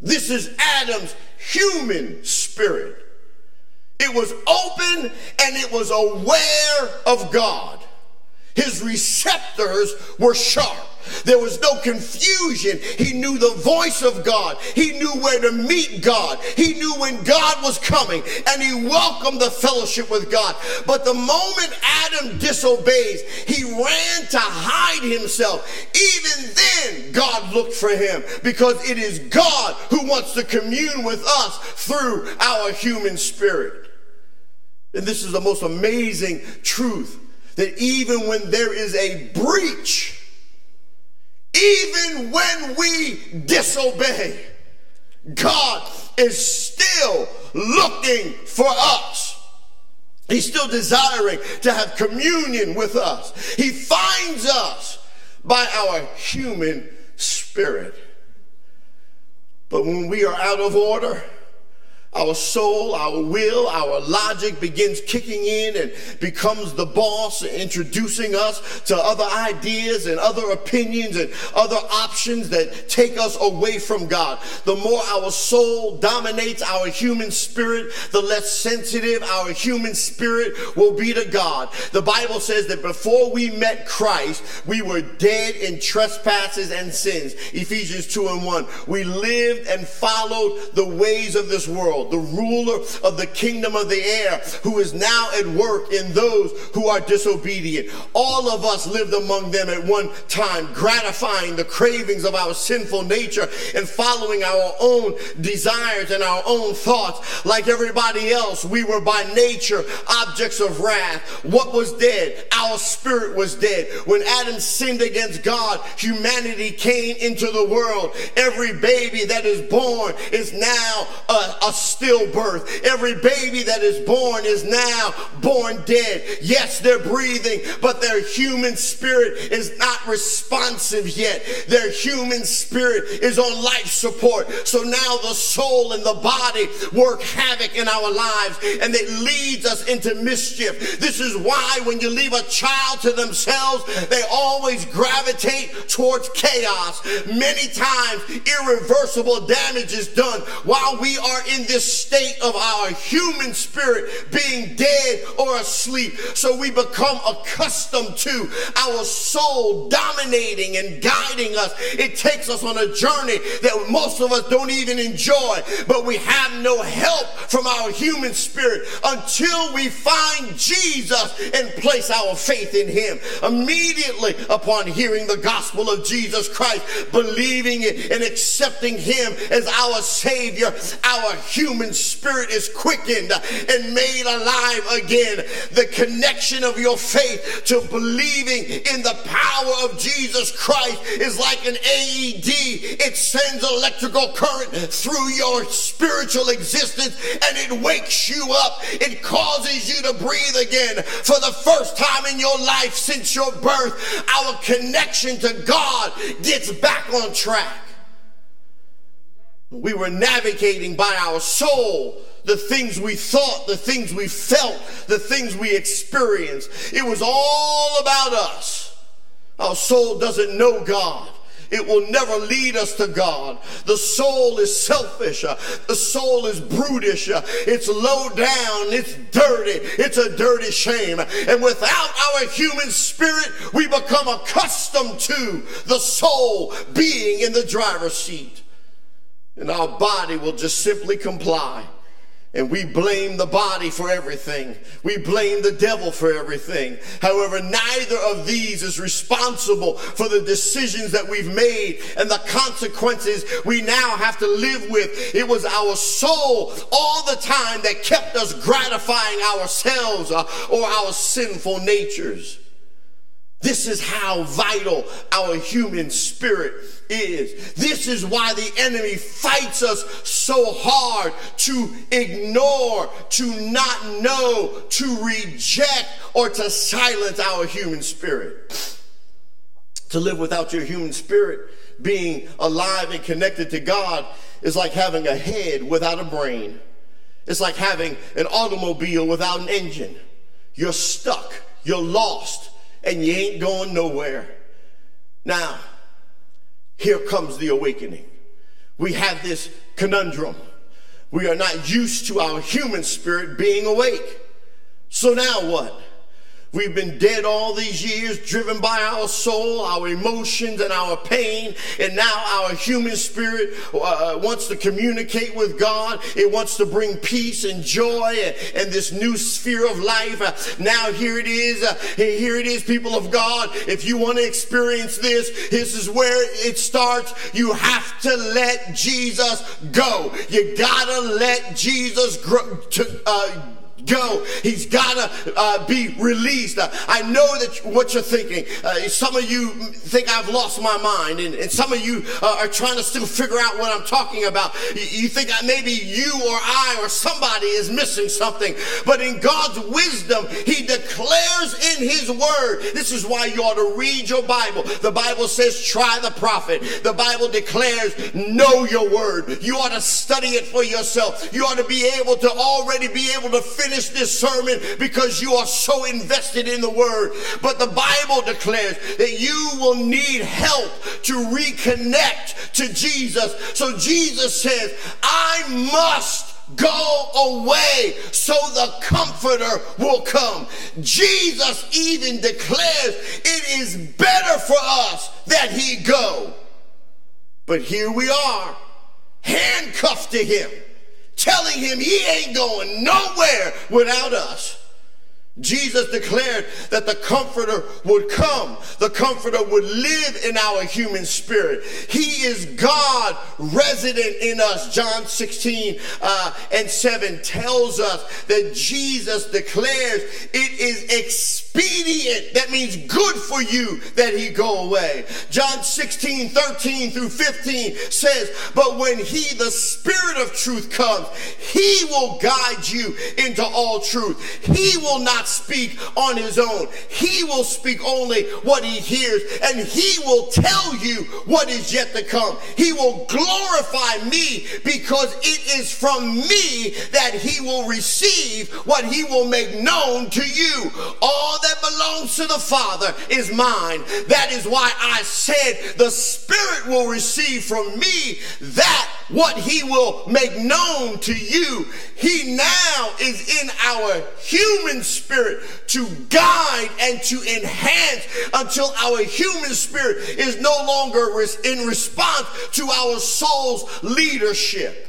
[SPEAKER 2] This is Adam's human spirit. It was open and it was aware of God. His receptors were sharp. There was no confusion. He knew the voice of God. He knew where to meet God. He knew when God was coming and he welcomed the fellowship with God. But the moment Adam disobeys, he ran to hide himself. Even then, God looked for him because it is God who wants to commune with us through our human spirit. And this is the most amazing truth that even when there is a breach, even when we disobey, God is still looking for us. He's still desiring to have communion with us. He finds us by our human spirit. But when we are out of order, our soul, our will, our logic begins kicking in and becomes the boss, introducing us to other ideas and other opinions and other options that take us away from God. The more our soul dominates our human spirit, the less sensitive our human spirit will be to God. The Bible says that before we met Christ, we were dead in trespasses and sins. Ephesians 2 and 1. We lived and followed the ways of this world world, the ruler of the kingdom of the air, who is now at work in those who are disobedient. All of us lived among them at one time, gratifying the cravings of our sinful nature and following our own desires and our own thoughts. Like everybody else, we were by nature objects of wrath. What was dead? Our spirit was dead. When Adam sinned against God, humanity came into the world. Every baby that is born is now a, a stillbirth. Every baby that is born is now born dead. Yes, they're breathing, but their human spirit is not responsive yet. Their human spirit is on life support. So now the soul and the body work havoc in our lives and it leads us into mischief. This is why when you leave a child to themselves, they always gravitate towards chaos. Many times irreversible damage is done while we are in this state of our human spirit being dead or asleep. So we become accustomed to our soul dominating and guiding us. It takes us on a journey that most of us don't even enjoy, but we have no help from our human spirit until we find Jesus and place our faith in him. Immediately upon hearing the gospel of Jesus Christ, believing it and accepting him as our Savior, our human spirit is quickened and made alive again. The connection of your faith to believing in the power of Jesus Christ is like an AED. It sends electrical current through your spiritual existence and it wakes you up. It causes you to breathe again. For the first time in your life since your birth, our connection to God gets back on track. We were navigating by our soul the things we thought, the things we felt, the things we experienced. It was all about us. Our soul doesn't know God. It will never lead us to God. The soul is selfish. The soul is brutish. It's low down. It's dirty. It's a dirty shame. And without our human spirit, we become accustomed to the soul being in the driver's seat and our body will just simply comply. And we blame the body for everything. We blame the devil for everything. However, neither of these is responsible for the decisions that we've made and the consequences we now have to live with. It was our soul all the time that kept us gratifying ourselves uh, or our sinful natures. This is how vital our human spirit is. This is why the enemy fights us so hard to ignore, to not know, to reject, or to silence our human spirit. To live without your human spirit being alive and connected to God is like having a head without a brain. It's like having an automobile without an engine. You're stuck. You're lost and you ain't going nowhere. Now, here comes the awakening. We have this conundrum. We are not used to our human spirit being awake. So now what? We've been dead all these years, driven by our soul, our emotions, and our pain. And now our human spirit uh, wants to communicate with God. It wants to bring peace and joy and, and this new sphere of life. Uh, now here it is. Uh, here it is, people of God. If you want to experience this, this is where it starts. You have to let Jesus go. You gotta let Jesus grow, to, uh, go. He's got to uh, be released. Uh, I know that what you're thinking. Uh, some of you think I've lost my mind, and, and some of you uh, are trying to still figure out what I'm talking about. You, you think maybe you or I or somebody is missing something. But in God's wisdom, He declares in His Word. This is why you ought to read your Bible. The Bible says, try the prophet. The Bible declares, know your Word. You ought to study it for yourself. You ought to be able to already be able to finish finish this sermon because you are so invested in the word. But the Bible declares that you will need help to reconnect to Jesus. So Jesus says, I must go away so the comforter will come. Jesus even declares it is better for us that he go. But here we are, handcuffed to him telling him he ain't going nowhere without us. Jesus declared that the Comforter would come. The Comforter would live in our human spirit. He is God resident in us. John 16 uh, and 7 tells us that Jesus declares it is expedient. That means good for you that he go away. John 16, 13 through 15 says, But when he, the Spirit of truth, comes, he will guide you into all truth. He will not speak on his own. He will speak only what he hears, and he will tell you what is yet to come. He will glorify me because it is from me that he will receive what he will make known to you. All that belongs to the Father is mine. That is why I said the Spirit will receive from me that what he will make known to you. He now is in our human spirit to guide and to enhance until our human spirit is no longer in response to our soul's leadership.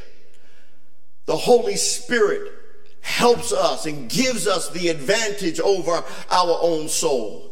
[SPEAKER 2] The Holy Spirit helps us and gives us the advantage over our own soul.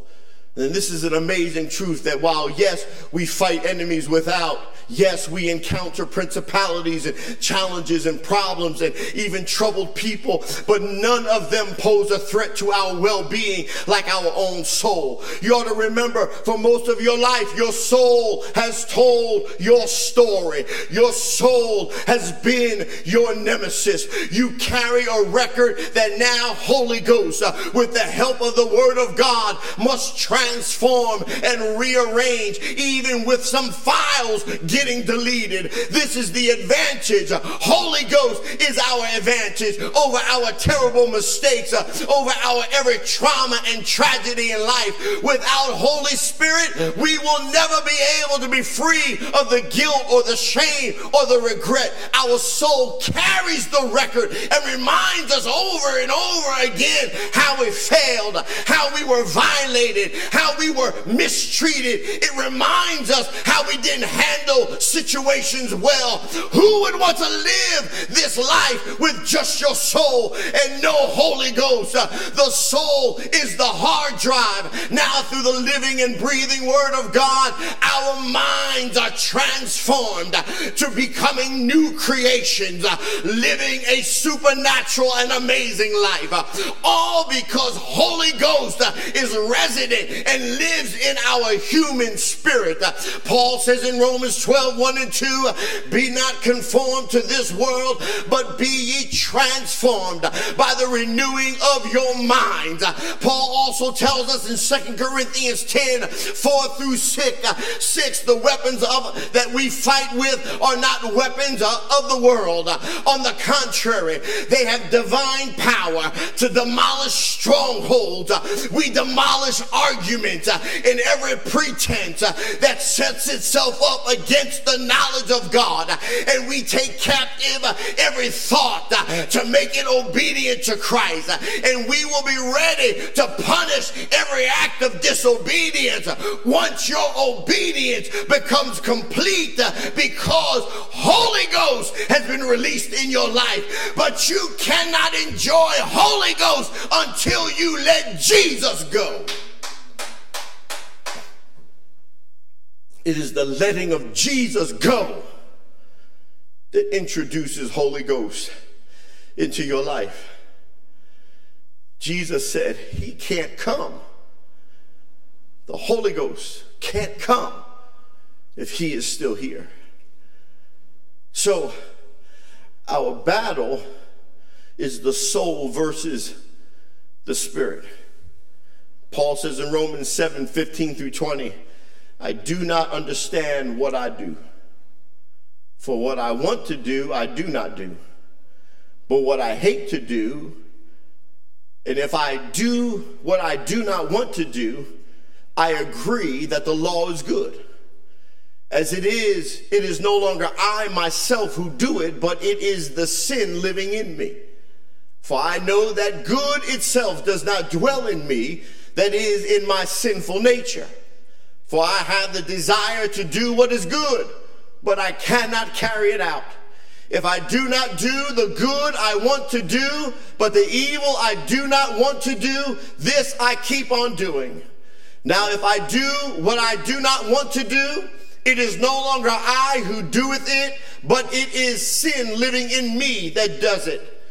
[SPEAKER 2] And this is an amazing truth that while, yes, we fight enemies without, yes, we encounter principalities and challenges and problems and even troubled people, but none of them pose a threat to our well being like our own soul. You ought to remember for most of your life, your soul has told your story. Your soul has been your nemesis. You carry a record that now, Holy Ghost, uh, with the help of the Word of God, must transform transform and rearrange, even with some files getting deleted. This is the advantage. Holy Ghost is our advantage over our terrible mistakes, uh, over our every trauma and tragedy in life. Without Holy Spirit, we will never be able to be free of the guilt or the shame or the regret. Our soul carries the record and reminds us over and over again how we failed, how we were violated, how we were mistreated. It reminds us how we didn't handle situations well. Who would want to live this life with just your soul and no Holy Ghost? Uh, the soul is the hard drive. Now, through the living and breathing Word of God, our minds are transformed to becoming new creations, uh, living a supernatural and amazing life. Uh, all because Holy Ghost is resident and lives in our human spirit. Paul says in Romans 12, 1 and 2, be not conformed to this world, but be ye transformed by the renewing of your mind. Paul also tells us in 2 Corinthians 10, 4 through 6, 6 the weapons of that we fight with are not weapons of the world. On the contrary, they have divine power to demolish strongholds. We demolish arguments argument uh, and every pretense uh, that sets itself up against the knowledge of God. And we take captive uh, every thought uh, to make it obedient to Christ. And we will be ready to punish every act of disobedience once your obedience becomes complete uh, because Holy Ghost has been released in your life. But you cannot enjoy Holy Ghost until you let Jesus go. It is the letting of Jesus go that introduces Holy Ghost into your life. Jesus said he can't come. The Holy Ghost can't come if he is still here. So, our battle is the soul versus the spirit. Paul says in Romans 7 15 through 20, I do not understand what I do. For what I want to do, I do not do. But what I hate to do, and if I do what I do not want to do, I agree that the law is good. As it is, it is no longer I myself who do it, but it is the sin living in me. For I know that good itself does not dwell in me, that is, in my sinful nature. For I have the desire to do what is good, but I cannot carry it out. If I do not do the good I want to do, but the evil I do not want to do, this I keep on doing. Now, if I do what I do not want to do, it is no longer I who doeth it, but it is sin living in me that does it.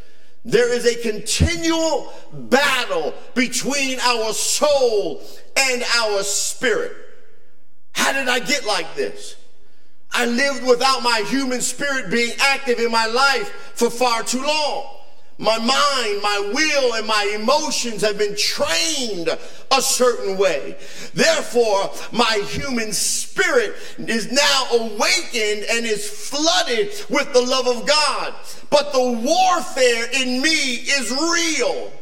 [SPEAKER 2] There is a continual battle between our soul and our spirit. How did I get like this? I lived without my human spirit being active in my life for far too long. My mind, my will, and my emotions have been trained a certain way. Therefore, my human spirit is now awakened and is flooded with the love of God. But the warfare in me is real.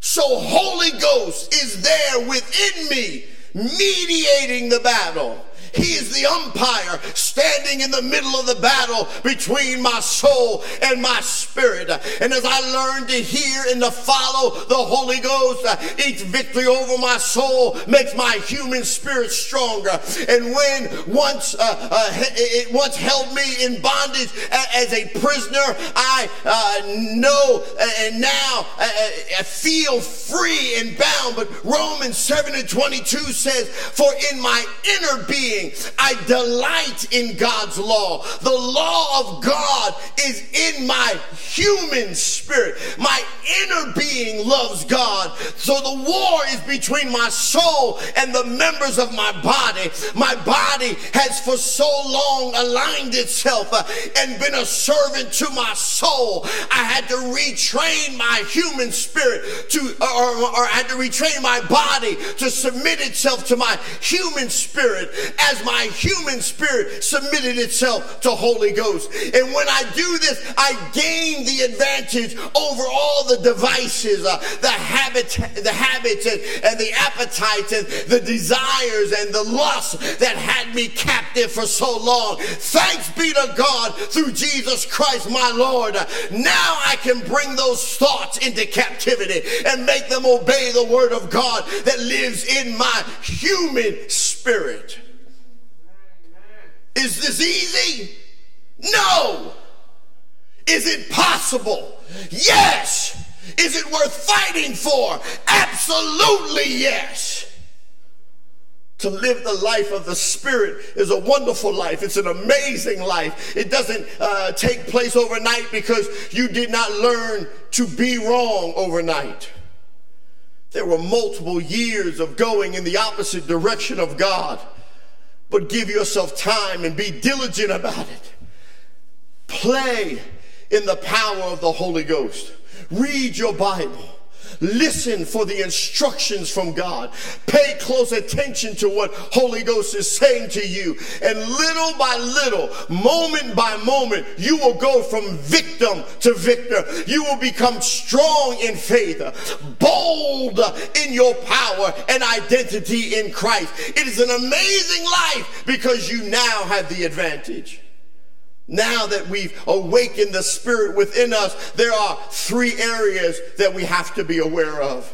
[SPEAKER 2] So Holy Ghost is there within me, mediating the battle. He is the umpire standing in the middle of the battle between my soul and my spirit. And as I learn to hear and to follow the Holy Ghost, each victory over my soul makes my human spirit stronger. And when once uh, uh, it once held me in bondage as a prisoner, I uh, know and now uh, uh, I feel free and bound. But Romans 7 and 22 says, For in my inner being, being. I delight in God's law. The law of God is in my human spirit. My inner being loves God. So the war is between my soul and the members of my body. My body has for so long aligned itself uh, and been a servant to my soul. I had to retrain my human spirit to, or, or I had to retrain my body to submit itself to my human spirit as my human spirit submitted itself to Holy Ghost. And when I do this, I gain the advantage over all the devices, uh, the habit, the habits and, and the appetites and the desires and the lusts that had me captive for so long. Thanks be to God through Jesus Christ, my Lord. Now I can bring those thoughts into captivity and make them obey the word of God that lives in my human spirit. Is this easy? No. Is it possible? Yes. Is it worth fighting for? Absolutely yes. To live the life of the Spirit is a wonderful life. It's an amazing life. It doesn't uh, take place overnight because you did not learn to be wrong overnight. There were multiple years of going in the opposite direction of God but give yourself time and be diligent about it. Play in the power of the Holy Ghost. Read your Bible. Listen for the instructions from God. Pay close attention to what Holy Ghost is saying to you. And little by little, moment by moment, you will go from victim to victor. You will become strong in faith, bold in your power and identity in Christ. It is an amazing life because you now have the advantage. Now that we've awakened the spirit within us, there are three areas that we have to be aware of.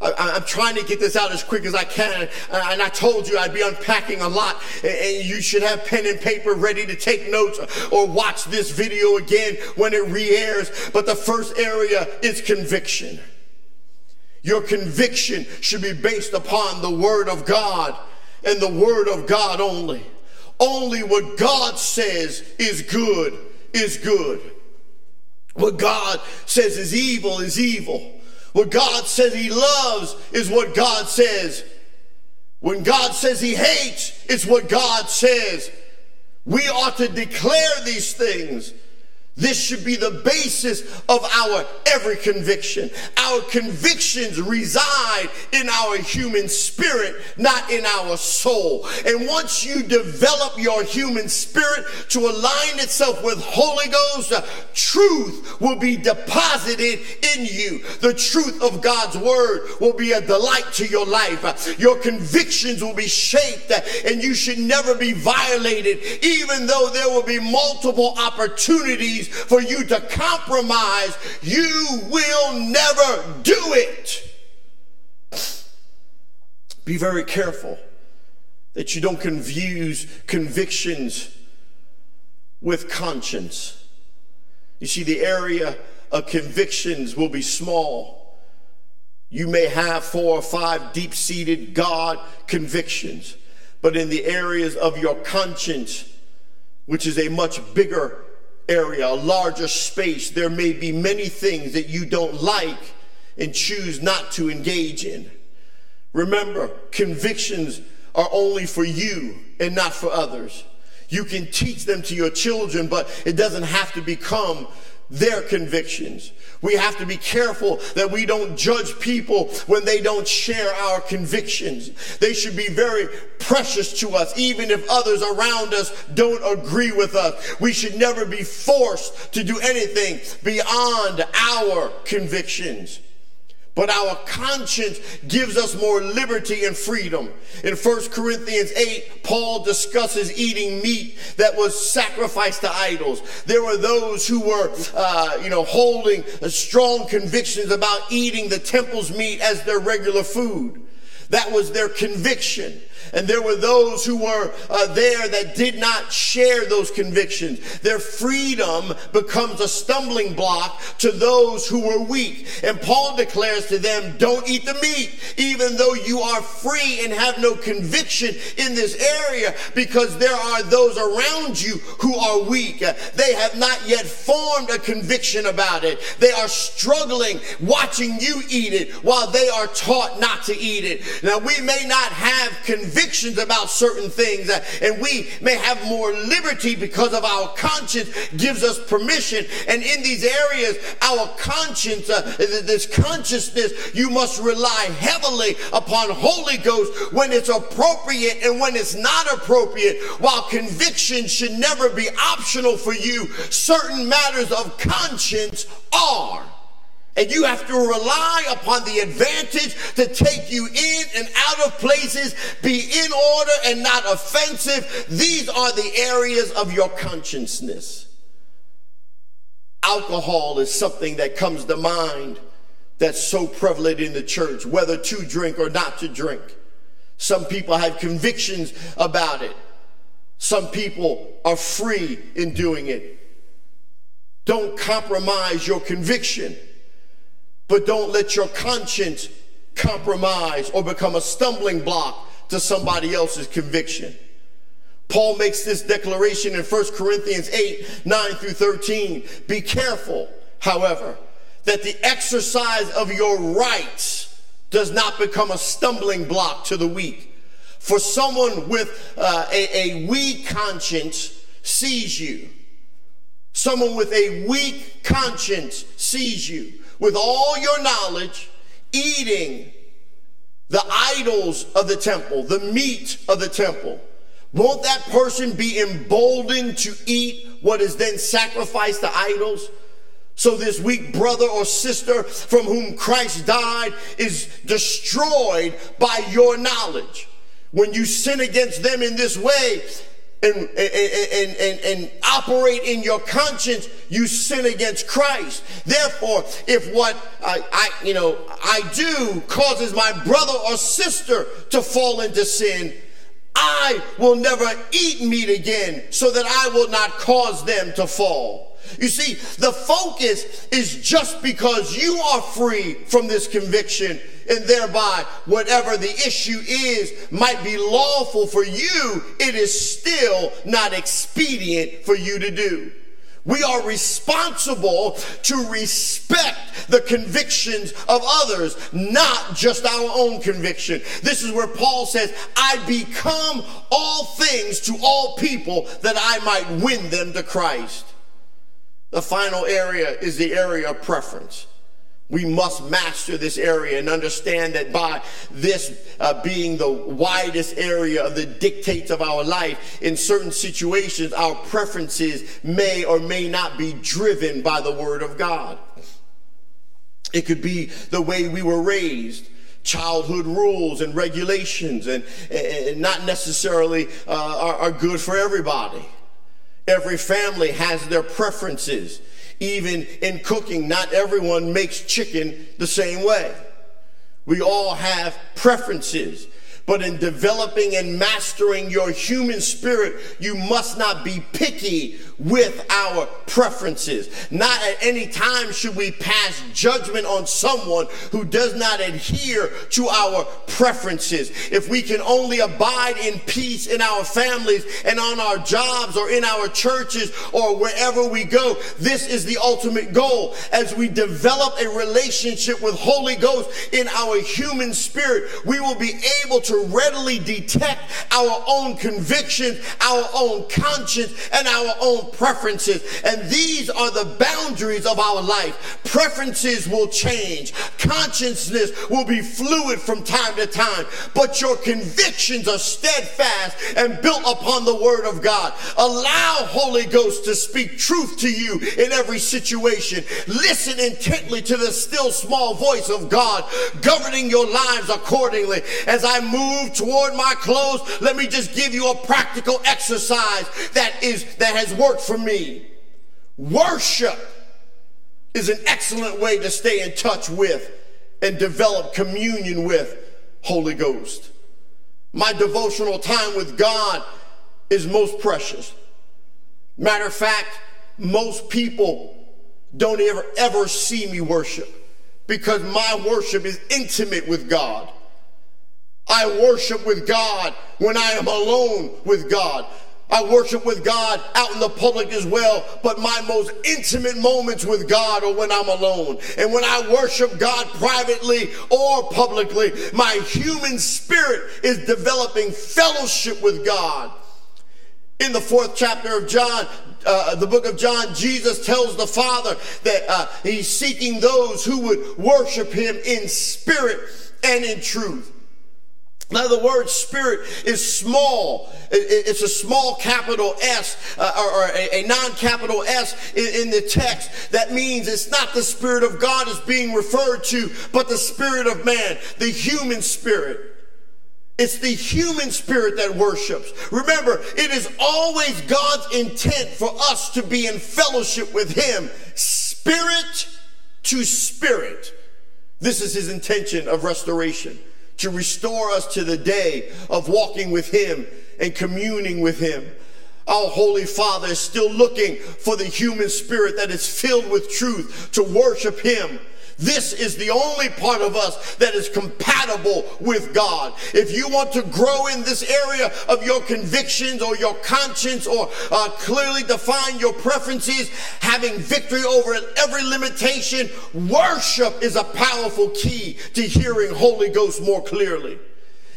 [SPEAKER 2] I, am trying to get this out as quick as I can. And I told you I'd be unpacking a lot. And you should have pen and paper ready to take notes or watch this video again when it re airs. But the first area is conviction. Your conviction should be based upon the Word of God and the Word of God only. Only what God says is good is good. What God says is evil is evil. What God says he loves is what God says. When God says he hates, it's what God says. We ought to declare these things this should be the basis of our every conviction. Our convictions reside in our human spirit, not in our soul. And once you develop your human spirit to align itself with Holy Ghost, truth will be deposited in you. The truth of God's word will be a delight to your life. Your convictions will be shaped and you should never be violated, even though there will be multiple opportunities for you to compromise, you will never do it. Be very careful that you don't confuse convictions with conscience. You see, the area of convictions will be small. You may have four or five deep seated God convictions, but in the areas of your conscience, which is a much bigger area, a larger space, there may be many things that you don't like and choose not to engage in. Remember, convictions are only for you and not for others. You can teach them to your children, but it doesn't have to become their convictions. We have to be careful that we don't judge people when they don't share our convictions. They should be very precious to us, even if others around us don't agree with us. We should never be forced to do anything beyond our convictions. But our conscience gives us more liberty and freedom. In 1 Corinthians 8, Paul discusses eating meat that was sacrificed to idols. There were those who were, uh, you know, holding strong convictions about eating the temple's meat as their regular food. That was their conviction. And there were those who were uh, there that did not share those convictions. Their freedom becomes a stumbling block to those who were weak. And Paul declares to them, don't eat the meat, even though you are free and have no conviction in this area, because there are those around you who are weak. They have not yet formed a conviction about it. They are struggling watching you eat it while they are taught not to eat it. Now, we may not have conviction convictions about certain things, uh, and we may have more liberty because of our conscience gives us permission. And in these areas, our conscience, uh, this consciousness, you must rely heavily upon Holy Ghost when it's appropriate and when it's not appropriate. While conviction should never be optional for you, certain matters of conscience are. And you have to rely upon the advantage to take you in and out of places, be in order and not offensive. These are the areas of your consciousness. Alcohol is something that comes to mind that's so prevalent in the church, whether to drink or not to drink. Some people have convictions about it. Some people are free in doing it. Don't compromise your conviction. But don't let your conscience compromise or become a stumbling block to somebody else's conviction. Paul makes this declaration in 1 Corinthians 8 9 through 13. Be careful, however, that the exercise of your rights does not become a stumbling block to the weak. For someone with uh, a, a weak conscience sees you. Someone with a weak conscience sees you with all your knowledge eating the idols of the temple, the meat of the temple, won't that person be emboldened to eat what is then sacrificed to idols? So this weak brother or sister from whom Christ died is destroyed by your knowledge. When you sin against them in this way, and, and, and, and, operate in your conscience, you sin against Christ. Therefore, if what I, I, you know, I do causes my brother or sister to fall into sin, I will never eat meat again so that I will not cause them to fall. You see, the focus is just because you are free from this conviction and thereby whatever the issue is might be lawful for you, it is still not expedient for you to do. We are responsible to respect the convictions of others, not just our own conviction. This is where Paul says, I become all things to all people that I might win them to Christ. The final area is the area of preference. We must master this area and understand that by this uh, being the widest area of the dictates of our life, in certain situations, our preferences may or may not be driven by the Word of God. It could be the way we were raised childhood rules and regulations and, and not necessarily uh, are, are good for everybody. Every family has their preferences. Even in cooking, not everyone makes chicken the same way. We all have preferences. But in developing and mastering your human spirit, you must not be picky with our preferences. Not at any time should we pass judgment on someone who does not adhere to our preferences. If we can only abide in peace in our families and on our jobs or in our churches or wherever we go, this is the ultimate goal. As we develop a relationship with Holy Ghost in our human spirit, we will be able to readily detect our own convictions, our own conscience, and our own preferences. And these are the boundaries of our life. Preferences will change. Consciousness will be fluid from time to time, but your convictions are steadfast and built upon the word of God. Allow Holy Ghost to speak truth to you in every situation. Listen intently to the still small voice of God governing your lives accordingly. As I move toward my close, let me just give you a practical exercise that is that has worked for me. Worship is an excellent way to stay in touch with and develop communion with Holy Ghost. My devotional time with God is most precious. Matter of fact, most people don't ever ever see me worship because my worship is intimate with God. I worship with God when I am alone with God. I worship with God out in the public as well, but my most intimate moments with God are when I'm alone. And when I worship God privately or publicly, my human spirit is developing fellowship with God. In the fourth chapter of John, uh, the book of John, Jesus tells the Father that uh, he's seeking those who would worship him in spirit and in truth. Now, the word spirit is small. It's a small capital S uh, or a, non capital S in, the text. That means it's not the spirit of God is being referred to, but the spirit of man, the human spirit. It's the human spirit that worships. Remember, it is always God's intent for us to be in fellowship with Him, spirit to spirit. This is His intention of restoration to restore us to the day of walking with Him and communing with Him. Our Holy Father is still looking for the human spirit that is filled with truth to worship Him this is the only part of us that is compatible with God. If you want to grow in this area of your convictions or your conscience or uh, clearly define your preferences, having victory over every limitation, worship is a powerful key to hearing Holy Ghost more clearly.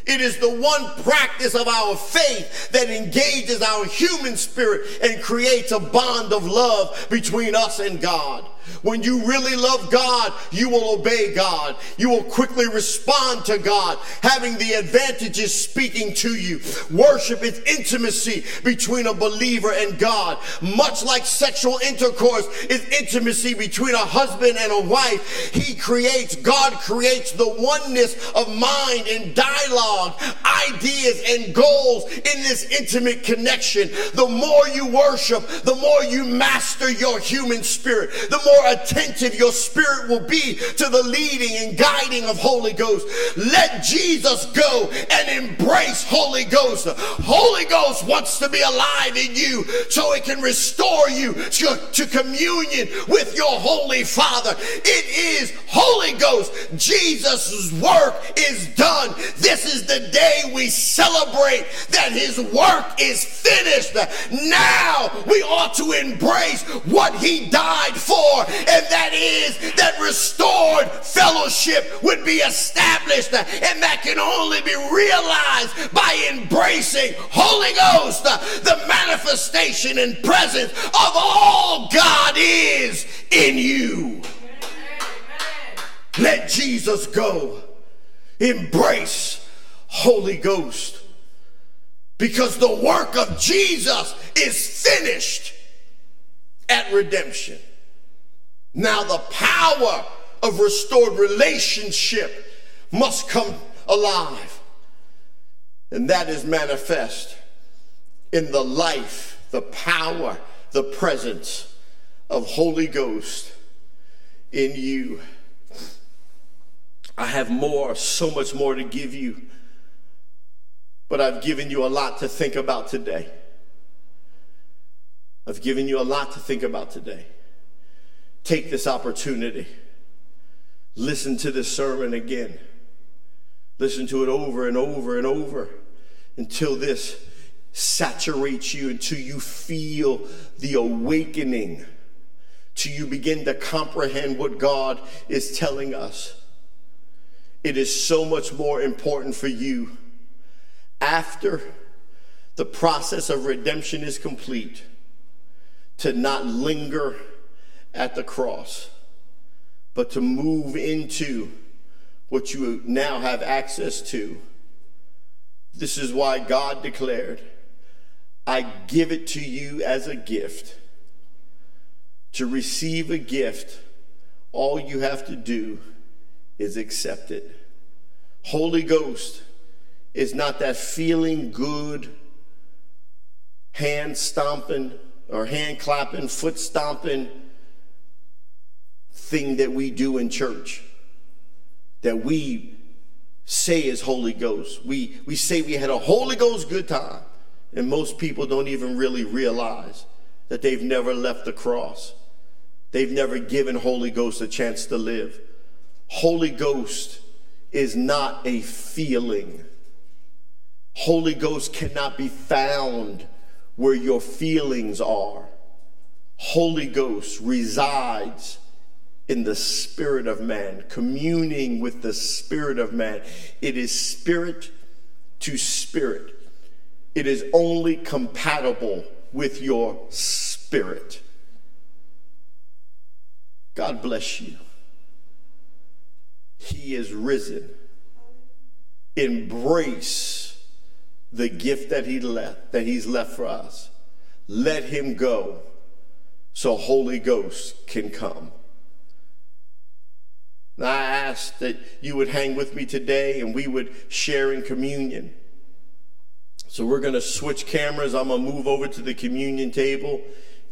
[SPEAKER 2] It is the one practice of our faith that engages our human spirit and creates a bond of love between us and God. When you really love God, you will obey God. You will quickly respond to God, having the advantages speaking to you. Worship is intimacy between a believer and God. Much like sexual intercourse is intimacy between a husband and a wife. He creates, God creates the oneness of mind and dialogue, ideas and goals in this intimate connection. The more you worship, the more you master your human spirit, the more attentive your spirit will be to the leading and guiding of Holy Ghost. Let Jesus go and embrace Holy Ghost. Holy Ghost wants to be alive in you so it can restore you to, to communion with your Holy Father. It is Holy Ghost. Jesus' work is done. This is the day we celebrate that his work is finished. Now we ought to embrace what he died for, and that is that restored fellowship would be established, and that can only be realized by embracing Holy Ghost, the manifestation and presence of all God is in you. Let Jesus go. Embrace Holy Ghost. Because the work of Jesus is finished at redemption. Now, the power of restored relationship must come alive. And that is manifest in the life, the power, the presence of Holy Ghost in you. I have more, so much more to give you, but I've given you a lot to think about today. I've given you a lot to think about today. Take this opportunity. Listen to this sermon again. Listen to it over and over and over until this saturates you, until you feel the awakening, till you begin to comprehend what God is telling us. It is so much more important for you after the process of redemption is complete to not linger at the cross, but to move into what you now have access to. This is why God declared, I give it to you as a gift. To receive a gift, all you have to do is accept it. Holy Ghost is not that feeling good, hand stomping or hand clapping, foot stomping thing that we do in church that we say is Holy Ghost. We, we say we had a Holy Ghost good time, and most people don't even really realize that they've never left the cross. They've never given Holy Ghost a chance to live. Holy Ghost is not a feeling. Holy Ghost cannot be found where your feelings are. Holy Ghost resides in the spirit of man, communing with the spirit of man. It is spirit to spirit. It is only compatible with your spirit. God bless you. He is risen. Embrace the gift that he left that he's left for us. Let him go so Holy Ghost can come. I ask that you would hang with me today and we would share in communion. So we're going to switch cameras. I'm going to move over to the communion table.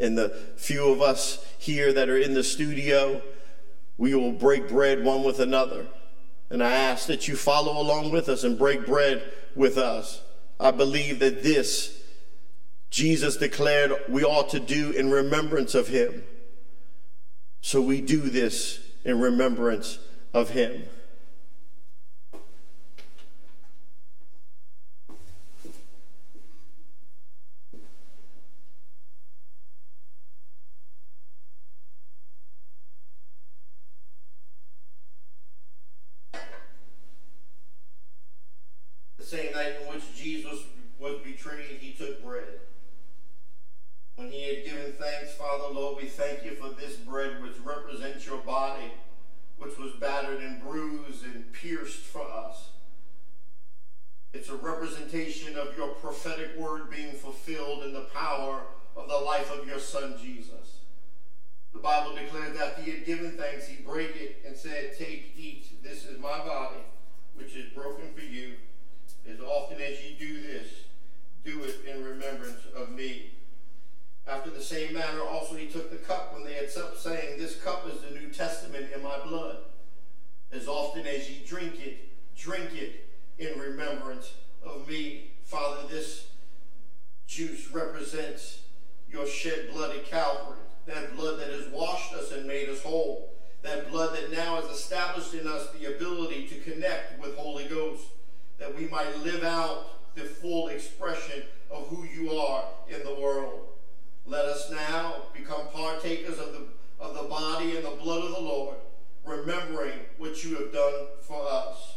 [SPEAKER 2] And the few of us here that are in the studio, we will break bread one with another. And I ask that you follow along with us and break bread with us. I believe that this, Jesus declared we ought to do in remembrance of him. So we do this in remembrance of him. The same night in which Jesus was betrayed, he took bread. When he had given thanks, Father, Lord, we thank you for this bread which represents your body, which was battered and bruised and pierced for us. It's a representation of your prophetic word being fulfilled in the power of the life of your son Jesus. The Bible declares after he had given thanks, he brake it and said, Take, eat, this is my body, which is broken for you. As often as ye do this, do it in remembrance of me. After the same manner also he took the cup when they had supped, saying, This cup is the New Testament in my blood. As often as ye drink it, drink it in remembrance of me. Father, this juice represents your shed blood at Calvary, that blood that has washed us and made us whole, that blood that now has established in us the ability to connect with Holy Ghost, that we might live out the full expression of who you are in the world. Let us now become partakers of the, of the body and the blood of the Lord, remembering what you have done for us.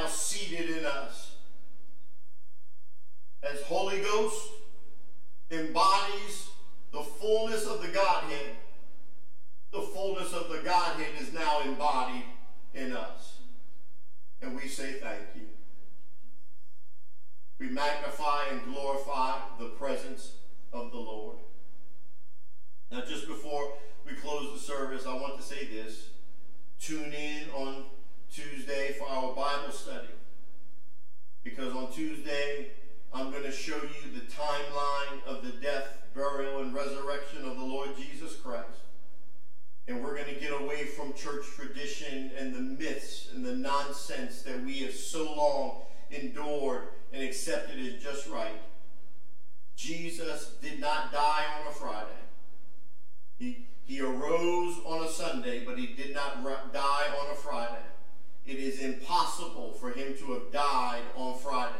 [SPEAKER 2] Now seated in us. As Holy Ghost embodies the fullness of the Godhead the fullness of the Godhead is now embodied in us. And we say thank you. We magnify and glorify the presence of the Lord. Now, just before we close the service, I want to say this. Tune in on Tuesday for our Bible study. Because on Tuesday, I'm going to show you the timeline of the death, burial, and resurrection of the Lord Jesus Christ. And we're going to get away from church tradition and the myths and the nonsense that we have so long endured and accepted as just right. Jesus did not die on a Friday. He, he arose on a Sunday, but he did not die on a Friday. It is impossible for him to have died on Friday.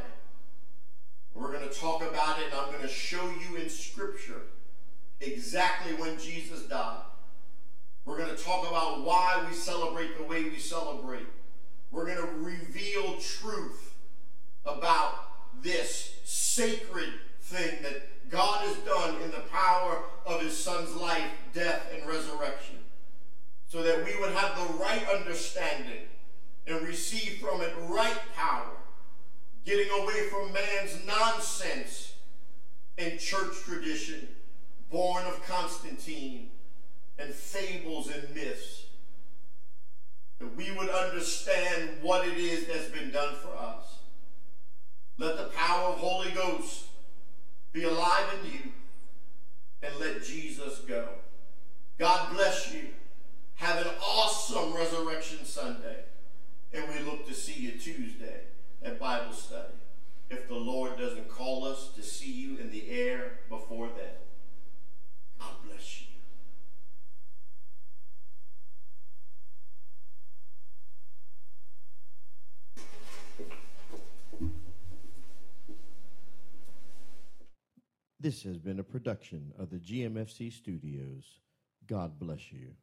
[SPEAKER 2] We're going to talk about it, and I'm going to show you in Scripture exactly when Jesus died. We're going to talk about why we celebrate the way we celebrate. We're going to reveal truth about this sacred thing that God has done in the power of his son's life, death, and resurrection. So that we would have the right understanding and receive from it right power, getting away from man's nonsense and church tradition, born of Constantine and fables and myths. that we would understand what it is that's been done for us. Let the power of Holy Ghost be alive in you and let Jesus go. God bless you. Have an awesome Resurrection Sunday. And we look to see you Tuesday at Bible study. If the Lord doesn't call us to see you in the air before then. God bless you.
[SPEAKER 1] This has been a production of the GMFC Studios. God bless you.